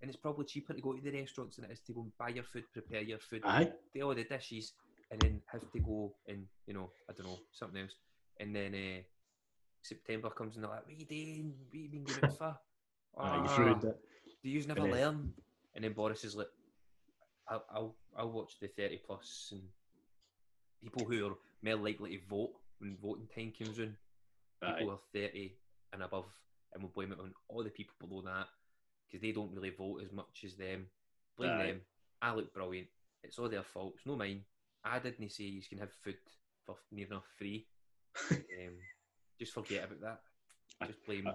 and it's probably cheaper to go to the restaurants than it is to go and buy your food, prepare your food, aye, do all the dishes, and then have to go and you know, I don't know, something else, and then uh, September comes and they're like, "What you doing? What you been going out for? [LAUGHS] aye, you've Ah, ruined it. do you never And learn?" And then Boris is like, "I'll, I'll, I'll watch the thirty plus and people who are more likely to vote when voting time comes in. Aye. People are thirty and above, and we'll blame it on all the people below that because they don't really vote as much as them. Blame Aye. them. I look brilliant. It's all their fault. It's no mine. I didn't say you can have food for near enough free. [LAUGHS] um, just forget about that. Just blame Aye.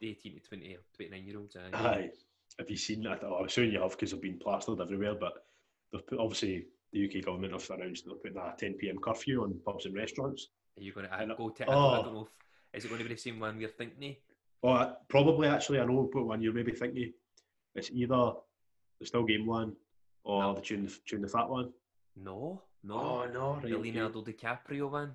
the 18 to 20 or 29 year olds. Aye. Aye. Have you seen that? Oh, I'm assuming you have because they've been plastered everywhere. But they've put obviously the UK government have announced they're putting a 10 p.m. curfew on pubs and restaurants. Are you going I to go to? I, don't, I Oh. don't know. If, is it going to be the same one we're thinking? Oh, I- probably actually, I know what one you're maybe thinking. It's either the still game one or No. the tune Chewin' the Fat one. No, no. Oh, no, right, the okay. Leonardo DiCaprio one.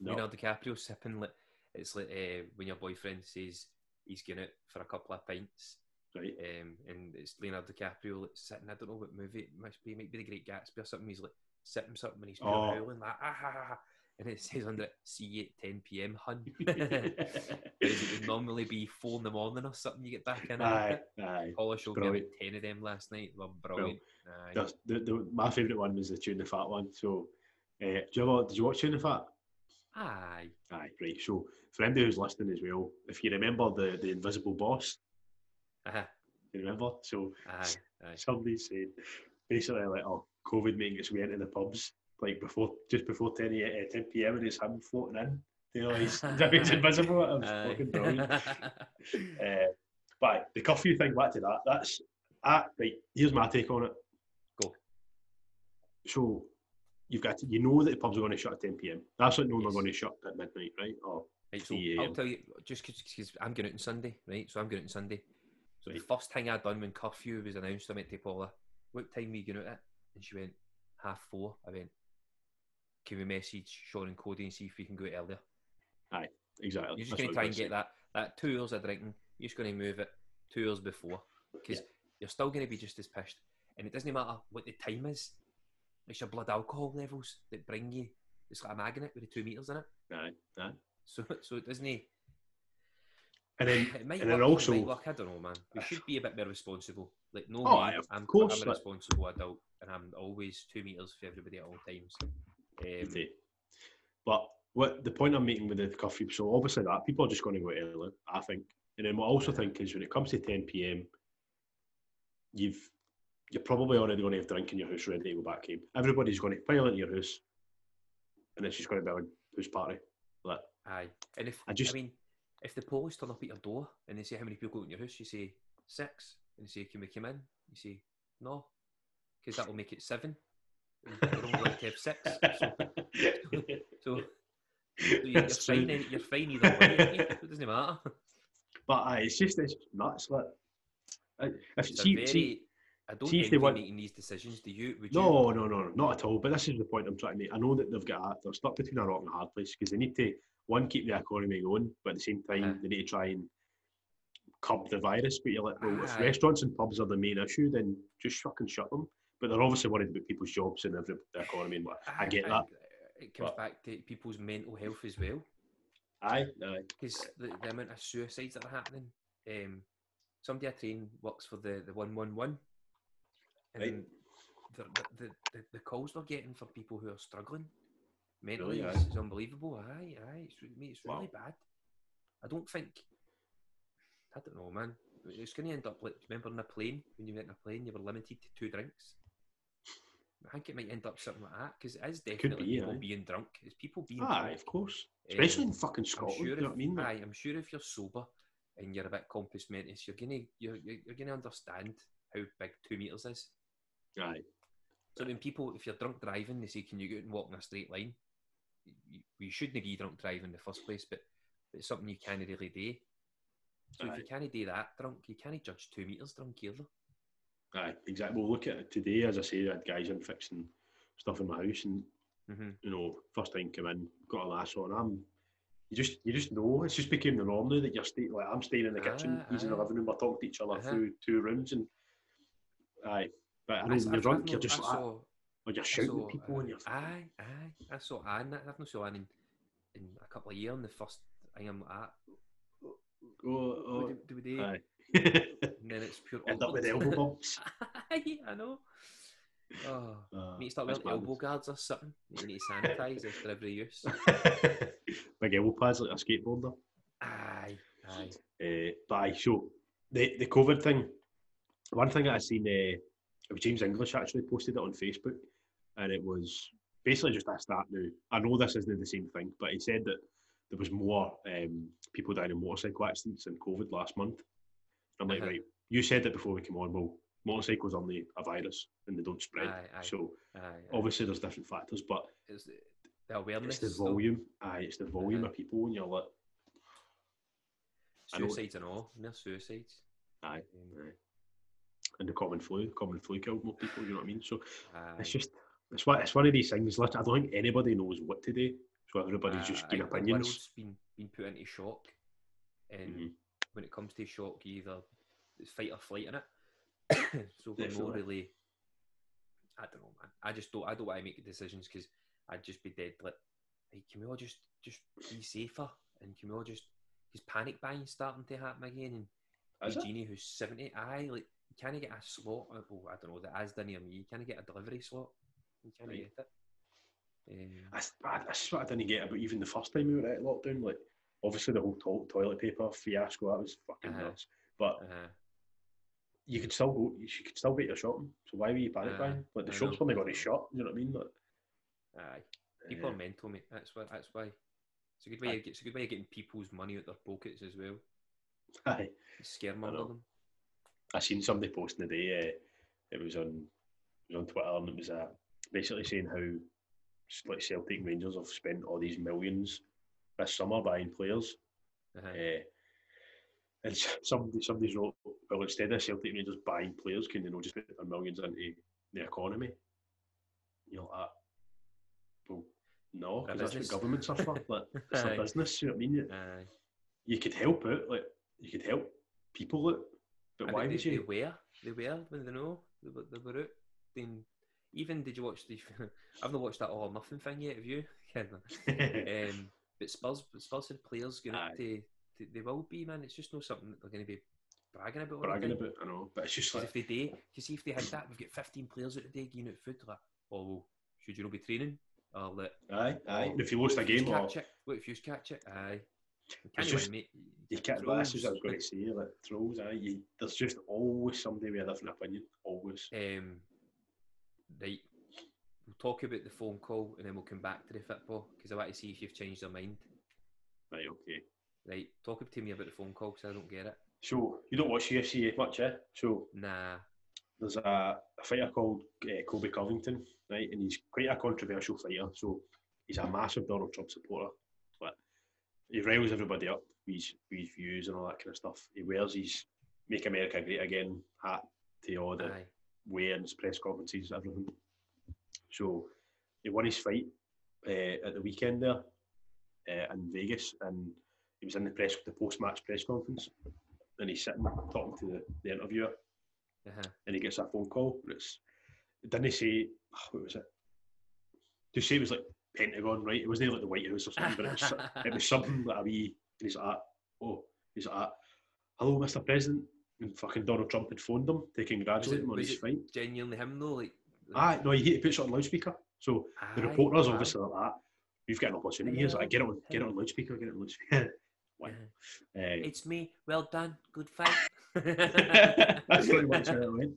No. Leonardo DiCaprio sipping like it's like uh, when your boyfriend says he's going out for a couple of pints, Right. um, and it's Leonardo DiCaprio like, sitting. I don't know what movie it must be. It might be The Great Gatsby or something. He's like sipping something and he's pure Oh. howling like ah, ha, ha, ha. And it says under it, "See you at 10 p.m. hun." [LAUGHS] [LAUGHS] It would normally be four in the morning or something. You get back in. aye, aye. Showed me about ten of them last night. They were brilliant. Aye. The, the, the, my favourite one was the Chewin' the Fat one. So, uh, do you ever, did you watch Chewin' the Fat? Aye. Aye, right. So, for anybody who's listening as well, if you remember the, the invisible boss, Uh-huh. you remember? So, Aye. Aye. somebody said basically like, oh, COVID making its way into the pubs like before, just before 10, uh, 10 p.m. and it's him floating in. You know, he's, [LAUGHS] he's invisible. Aye. fucking brilliant. Uh, [LAUGHS] but the curfew thing, back to that. That's ah, right. Here's my take on it. Go. So you've got to, you know that the pubs are going to shut at 10 p.m. That's what no, they're going to shut at midnight, right? Or Right, so I'll tell you, just because I'm going out on Sunday, right? So I'm going out on Sunday. So Right. the first thing I done when curfew was announced, I went to Paula, what time are you going out at? And she went, half four. I went, can we message Sean and Cody and see if we can go earlier? exactly. You're just going to try and get that, that two hours of drinking. You're just going to move it two hours before because you're still going to be just as pissed. And it doesn't matter what the time is. It's your blood alcohol levels that bring you. It's like a magnet with the two meters in it. Aye, aye. So, so it doesn't. It And then might and work, then it also- might work. I don't know, man. We should be a bit more responsible. Like, no, Oh, me, aye, of I'm, course, I'm a responsible adult, and I'm always two meters for everybody at all times. Um, But what the point I'm making with the curfew, so obviously that people are just going to go early, I think. And then what I also think is when it comes to 10 p.m., you've you're probably already going to have drink in your house ready to go back home. Everybody's going to pile into your house, and it's just going to be a house party. Like, Aye, and if I I, just- mean, if the police turn up at your door and they say how many people go in your house, you say six, and they say can we come in? You say no, because that will make it seven. We're only allowed to have six, so, so [LAUGHS] you're, you're fine. You're fine either way. It doesn't matter. But aye, it's just it's nuts. Like, I- if, It's see, very. see, I don't see if envy they want- making these decisions. Do you? Would you? No, no, no, not at all. But this is the point I'm trying to make. I know that they've got they're stuck between a rock and a hard place because they need to one keep the economy going, but at the same time Uh-huh. they need to try and curb the virus. But you're like, well, if restaurants and pubs are the main issue, then just fucking shut them. But they're obviously worried about people's jobs and every, the economy and what. I get that. It comes But- back to people's mental health as well. Aye, aye. because the, the amount of suicides that are happening. Um, somebody I train works for the the one one one, and Right. the, the, the the calls we're getting for people who are struggling mentally Really, is, is unbelievable. Aye, aye, it's, mate, it's really Wow. bad. I don't think. I don't know, man. It's going to end up like remember in a plane when you went in a plane, you were limited to two drinks. I think it might end up something like that because it is definitely be, people aye. being drunk. It's people being Aye, drunk. of course. Especially Um, in fucking Scotland. sure you if, know what I mean? Aye, I'm sure if you're sober and you're a bit compos mentis, you're gonna you're, you're, you're gonna understand how big two meters is. aye. So when people, if you're drunk driving, they say, "Can you go and walk in a straight line?" You shouldn't be drunk driving in the first place, but, but it's something you can't really do. So if you can't do that drunk, you can't judge two meters drunk either. Aye, exactly. Well, look at it today. As I say, I had guys in fixing stuff in my house, and hmm you know, first time come in, got a lasso on. I'm, you just, you just know. It's just became the norm now that you're staying. Like I'm staying in the kitchen, Aye, he's in the living room. We're talking to each other Uh-huh. through two rooms, and aye. But I know when you're drunk, you're just I like, saw- or you're shouting saw, at people, uh, and you're. Aye, aye. I saw Anne. I've not saw Anne in, in a couple of years. And the first thing I'm like, ah, Oh, oh, do, do we do? aye. [LAUGHS] And then it's pure End up with elbow bumps. [LAUGHS] Aye, I know. Oh, Uh, need to start wearing elbow guards or something. You need to sanitise after every use. [LAUGHS] Big elbow pads like a skateboarder. Aye, aye. Uh, but aye, so the the COVID thing. One thing that I seen, uh, it was James English actually posted it on Facebook, and it was basically just a start now. I know this isn't the same thing, but he said that there was more um, people dying in motorcycle accidents in COVID last month. I'm like, Uh-huh. right, you said that before we came on. Well, motorcycles are only a virus and they don't spread. Aye, aye. So aye, obviously there's different factors, but It's the, awareness. it's the volume. Aye, it's the volume Uh-huh. of people, and you're like, Suicides and all. Near suicides. aye, Um, aye. And the common flu, common flu killed more people. You know what I mean? So it's just it's one it's one of these things. Like, I don't think anybody knows what to do. So everybody's just Uh, giving I think the opinions. world's been been put into shock, and Mhm. When it comes to shock, you either it's fight or flight in it. [COUGHS] so we're not Definitely. really. I don't know, man. I just don't. I don't want to make decisions because I'd just be dead. Like, hey, can we all just just be safer? And can we all just because panic buying starting to happen again? And Is it? Who's seventy, I like you can't get a slot. Well, I don't know. The Asda near me, you can't get a delivery slot. You can't Right. get it. Um, That's, that's what I didn't get about even the first time we were at lockdown. Like, obviously the whole to- toilet paper fiasco that was fucking Uh-huh. nuts. But uh, you could still go. You could still get your shopping. So why were you panic Aye, buying? Like the I shops weren't going to shut. You know what I mean? Like, aye. People uh, are mental, mate. That's why. That's why. It's a good way. Aye. Of, it's a good way of getting people's money out their pockets as well. aye. Scaremonger them. I seen somebody posting today. Uh, it was on it was on Twitter, and it was uh, basically saying how like Celtic Rangers have spent all these millions this summer buying players. Uh-huh. Uh, and somebody somebody's wrote, well, instead of Celtic Rangers buying players, can they not just put their millions into the economy? You know, like, well, no, because that's what governments are for. [LAUGHS] Like, it's a business. You know what I mean? You, Aye. you could help it, like you could help people out, but I why would they, you? They were. They were when they know they were, they were out. Then even did you watch the? [LAUGHS] I've not watched that all or nothing thing yet. Have you? [LAUGHS] um, but Spurs, Spurs had players going up to, to. They will be man. It's just not something that they're going to be bragging about. bragging about, I know, but it's just like, if they do, you see if they had that, we've got 15 players out today giving out food. Like, oh, well, should you not be training? Or like, aye, aye. oh, if you lost a what if yous game, or catch it? What if you catch it? Aye. You It's just- mate. you can't. This is what I was going to say. Like trolls, aye. You, there's just always somebody with a different opinion. Always. Um, right. We'll talk about the phone call and then we'll come back to the football because I want to see if you've changed your mind. Right. Okay. Right. Talk to me about the phone call because I don't get it. So you don't watch UFC much, eh? So Nah. there's a, a fighter called uh, Colby Covington, right? And he's quite a controversial fighter. So he's a massive Donald Trump supporter, but he riles everybody up with his, with his views and all that kind of stuff. He wears his "Make America Great Again" hat to all the Aye. weigh-ins, press conferences, everything. So he won his fight uh, at the weekend there uh, in Vegas, and he was in the press the post-match press conference, and he's sitting talking to the, the interviewer, Uh-huh. and he gets a phone call. and It's didn't he say oh, what was it? To say it was like Pentagon, right? It wasn't like the White House or something, but it was, it was something like a wee. And he's like, oh, he's like, hello, Mr. President. And fucking Donald Trump had phoned him to congratulate him on his it fight. genuinely him though? Like, Ah, no, he had to put it on loudspeaker. So the Aye, reporters aye. obviously like that. We've got an opportunity here. So I get it on, get it on loudspeaker, get it on loudspeaker. [LAUGHS] Wow. Uh, It's me. Well done. Good fight. [LAUGHS] [LAUGHS] That's pretty much how it went.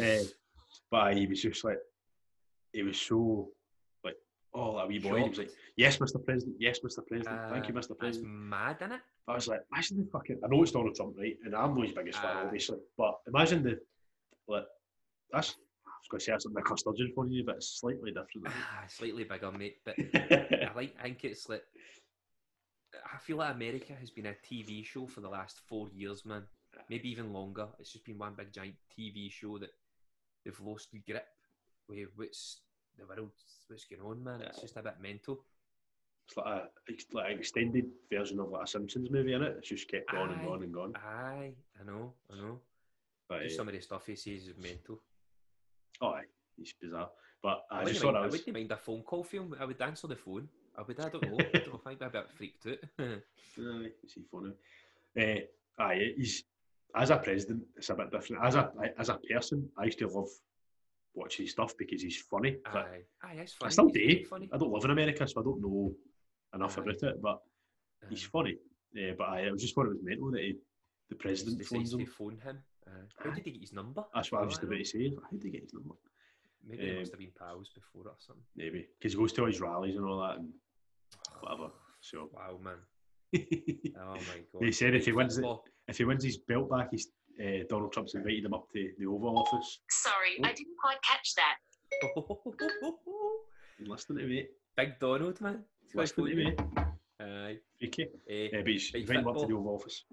Uh, but aye, he was just like, he was so like, oh, that wee boy. He was like, yes, Mr. President, yes, Mr. President, thank you, Uh, Mr. That's President. mad, isn't it? I was like, imagine the fucking. I know it's Donald Trump, right? And I'm not his biggest fan, obviously. But imagine the, like, that's. Was going to say that's like a sturgeon for you, but it's slightly different. Ah, slightly bigger, mate. But [LAUGHS] I like. I think it's like. I feel like America has been a TV show for the last four years, man. Maybe even longer. It's just been one big giant TV show that they've lost the grip with what's the world, what's going on, man. It's just a bit mental. It's like a it's like an extended version of like a Simpsons movie, in it. It's just kept going and going and going. Aye, I know, I know. But uh, some of the stuff he says is mental. Oh, aye, it's bizarre. But I, I, just wouldn't thought mind, I I wouldn't mind a phone call him. I would answer the phone. I would. I don't know. I don't know. I might be a bit freaked out. Aye, funny? Uh, aye, he's as a president, it's a bit different. As a as a person, I used to love watching his stuff because he's funny. Aye, aye, it's I funny. still He's do. Funny. I don't live in America, so I don't know enough Aye. about it. But he's funny. Uh, but I, I was just thought it was mental that he, the president phones him. phone him. Aye. How did he get his number? That's what I was just about to say. How did he get his number? Maybe they Um, must have been pals before or something. Maybe because he goes to all his rallies and all that and whatever. So Wow, man. [LAUGHS] Oh my god. He said if he wins it, if he wins his belt back, he's uh, Donald Trump's invited him up to the Oval Office. Sorry, Oh. I didn't quite catch that. [LAUGHS] And listening to me, Big Donald, man. He's got his listening to phone. me, Aye. freaky. Eh, Uh, but he's Big inviting him up to the. Oval Office.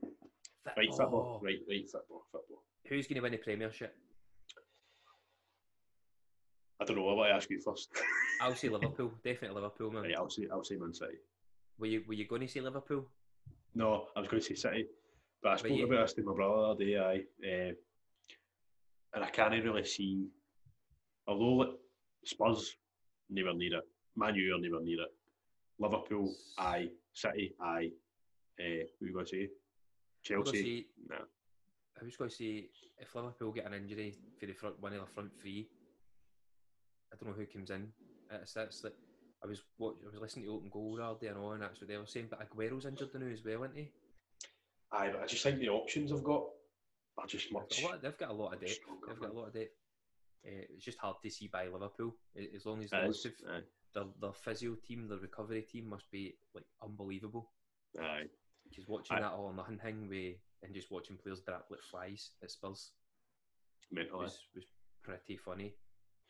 Right, football. Right, right, football, football. Who's going to win the Premiership? I don't know. I want to ask you first. [LAUGHS] I'll say Liverpool. Definitely Liverpool, man. right, I'll say, I'll say Man City. Were you Were you going to say Liverpool? No, I was going to say City, but I spoke you- about this to my brother the other day. I, uh, and I can't really see. Although like, Spurs never need it, Man U are never need it. Liverpool, aye. City, aye. Uh, who you going to say? Chelsea, nah. I was going to say if Liverpool get an injury for the front one of the front three, I don't know who comes in. It's, that's like I was watch, I was listening to Open Goal the other day and all, and that's what they were saying. But Aguero's injured now as well, isn't he? Aye, but I just think the options I've got are just much. They've got a lot, they've got a lot of depth. stronger, They've got a lot of depth. Uh, it's just hard to see by Liverpool. As long as It they is, have their, their physio team, their recovery team must be like unbelievable. Aye. Because watching Aye. that all or nothing thing with, and just watching players drop like flies at Spurs Mental. was, was pretty funny.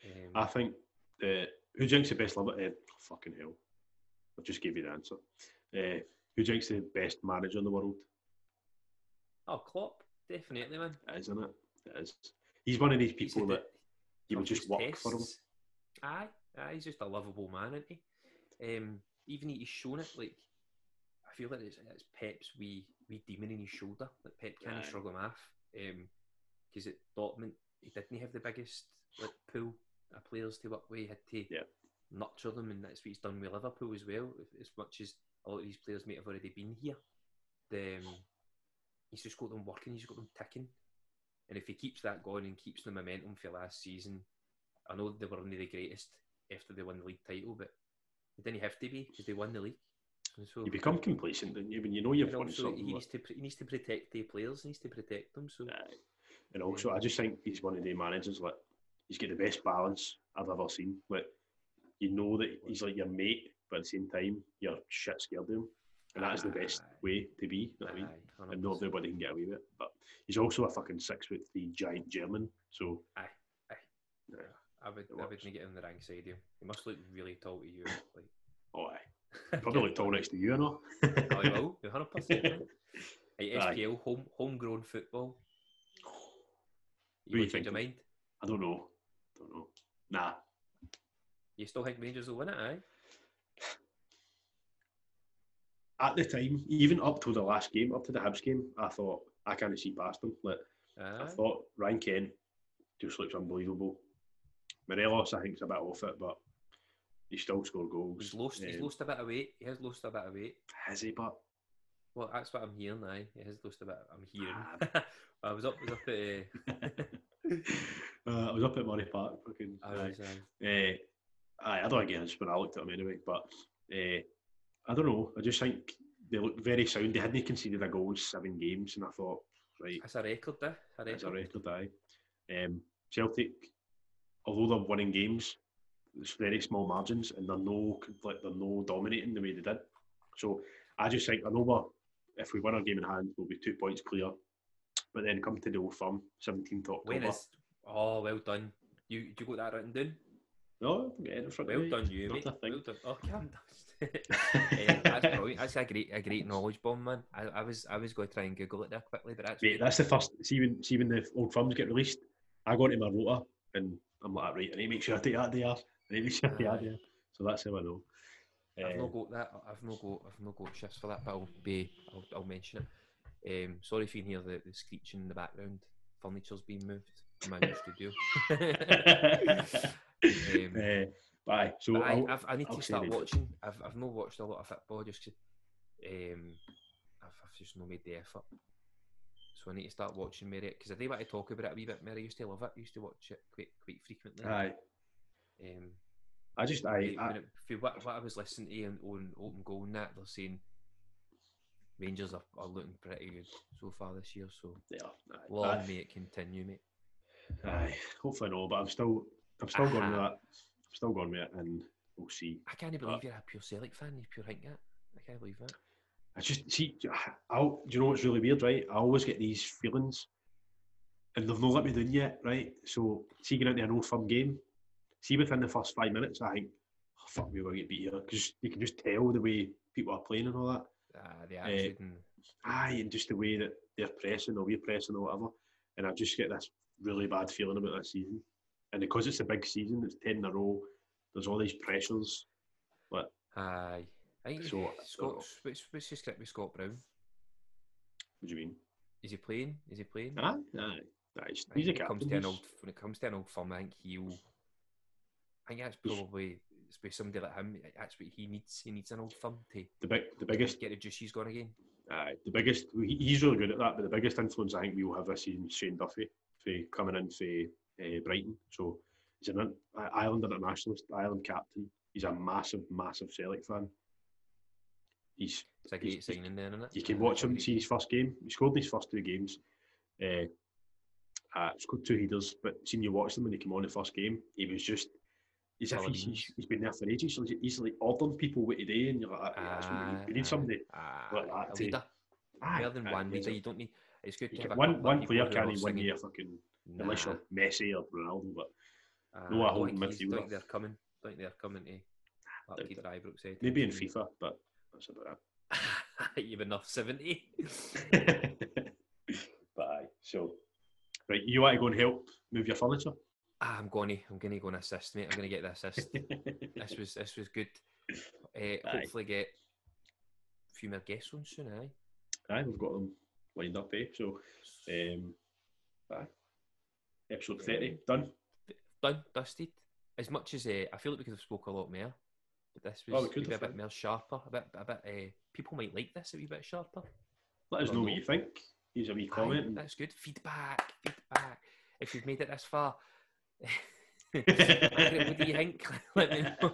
Um, I think the who drinks the best Liverpool? Uh, fucking hell! I just gave you the answer. Uh, who drinks the best manager in the world? oh, Klopp, definitely, man. It is, isn't it? It is. He's one of these people that you will just work for him. Aye, aye, he's just a lovable man, isn't he? Um, even he's shown it. Like, I feel like it's, it's Pep's wee wee demon in his shoulder that Pep can't shrug him off. Because at Dortmund, he didn't have the biggest like pool of players to work with. He had to Yeah. nurture them, and that's what he's done with Liverpool as well. As much as a lot of these players may have already been here, the, um, he's just got them working. He's got them ticking. And if he keeps that going and keeps the momentum for last season, I know they were only the greatest after they won the league title, but they didn't have to be because they won the league. So You become complacent, don't you? When you know you've won something. he needs to he needs to protect the players. He needs to protect them. So Aye. And also, I just think he's one of the managers like he's got the best balance I've ever seen. Like you know that he's like your mate, but at the same time you're shit scared of him, and that is the best Aye. way to be. You know what I mean? And not everybody can get away with it. But he's also a fucking six foot three giant German. So Aye, aye. Yeah. I would I wouldn't get on the rank side of him. He must look really tall to you. Like [LAUGHS] oh, aye. Probably look tall next to you, no? [LAUGHS] Oh, he will. One hundred percent. Right, [LAUGHS] Aye. SPL home homegrown football. What do You you change your mind. I don't know. Don't know. Nah. You still think Rangers will win it? Aye. At the time, even up to the last game, up to the Hibs game, I thought I can't see past them. Like I thought Ryan Kent just looks unbelievable. Morelos, I think, is a bit off it, but he still scored goals. He's lost. He's Um, lost a bit of weight. He has lost a bit of weight. Has he? But Well, that's what I'm hearing now. He has lost a bit. I'm hearing. Ah. [LAUGHS] I was up. Was up at. Uh, [LAUGHS] uh, I was up at Murray Park. Fucking, I was. Uh, Uh, I don't think when I looked at them anyway, but uh, I don't know. I just think they look very sound. They hadn't conceded a goal in seven games, and I thought, right, that's a record, there. A that's record. a record. Aye. Um, Celtic, although they're winning games, it's very small margins, and they're no like they're no dominating the way they did. So I just think I know we're, if we win our game in hand, we'll be two points clear. But then come to the Old Firm, 17th October. When is? Oh, well done. You you got that written down. No, I'm getting it in front Well done, you mate. Well done. Oh. Eh, [LAUGHS] that's brilliant. That's a great a great knowledge bomb, man. I, I was I was going to try and Google it there quickly, but that's Mate, that's the first. See when see when the old firms get released, I go into my rota and I'm like, right, I need to make sure I take that day off. I need to make sure I take that day off. So that's how I know. I've Uh, not got that. I've not got. I've not got shifts for that, but I'll be. I'll, I'll mention it. Um, sorry if you can hear the, the screeching in the background. Furniture's being moved in my new studio. [LAUGHS] um, uh, but aye, so I, I've, I need I'll to start then. watching. I've, I've not watched a lot of football just 'cause, um, I've, I've just not made the effort. So I need to start watching Mary because I do want to talk about it a wee bit. Mary used to love it. Used to watch it quite quite frequently. aye, Um, I just I, it- for what, what I was listening to on, on Open Goal and that, they're saying Rangers are, are looking pretty good so far this year. So yeah, long may it continue, mate. aye, hopefully no, but I'm still I'm still going with that. I'm still going with it, and we'll see. I can't believe you're a pure Celtic fan. You pure think that. I can't believe that. I just see. I'll, do you know what's really weird, right? I always get these feelings, and they've not let me down yet, right? So, see, going into an old firm game, see within the first five minutes, I think, oh, fuck, we're going to get beat here because you can just tell the way people are playing and all that. Uh, the attitude and Aye, and just the way that they're pressing or we're pressing or whatever, and I just get this really bad feeling about that season. And because it's a big season, it's ten in a row. There's all these pressures. aye. I think So, Scott, what's, what's your script with Scott Brown? What do you mean? Is he playing? Is he playing? Aye, aye, aye. He's, he's a it comes captain. to an old, when it comes to an old firm, I think he'll. I think that's probably it's with somebody like him. That's what he needs. He needs an old firm to the big, the biggest get the juices going again. Aye, the biggest he's really good at that, but the biggest influence I think we will have this season is Shane Duffy for coming in for uh, Brighton. So he's an Ireland internationalist, Ireland captain. He's a massive, massive Celtic fan. He's It's a He's- signing, then, isn't it? you can watch him see his first game. He scored in his first two games. Uh, uh, scored two headers, but seeing you watch them when he came on the first game, he was just. As if he's, he's, been there for ages. So he's, like ordering people what to do, and you're like, yeah, we need. we need ah, somebody. Ah, like that to- leader. Ah, aye, More than aye, one leader. You don't need. It's good to have one one player can't win a fucking Nah. unless you're Messi or Ronaldo, but Ah, No, I hold midfielder. Don't they're coming. Don't think they're coming to. Like Peter said. maybe in FIFA, but that's about [LAUGHS] You've enough seventy. [LAUGHS] but aye, so right, you want to go and help move your furniture? Ah, I'm going to. I'm going to go and assist, mate. I'm going to get the assist. this was this was good. [LAUGHS] Uh, hopefully get a few more guests on soon. Aye. aye, we've got them lined up, eh? So, um, aye, episode thirty done. Done, dusted. As much as uh, I feel like we could have spoke a lot more, but this Oh, was could maybe a bit more sharper. A bit, a bit. Uh, people might like this a wee bit sharper. Let us know what you think. Use a wee Aye, comment. and- that's good. Feedback, feedback. If you've made it this far, what do you think? Let me know.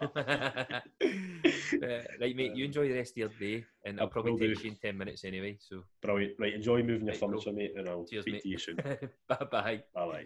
Uh, right, mate. You enjoy the rest of your day, and I'll probably do. you in ten minutes anyway. So, Brilliant. Right, enjoy moving your Right, bro. furniture, mate, and I'll cheers, speak mate. to you soon. [LAUGHS] bye bye. Bye bye.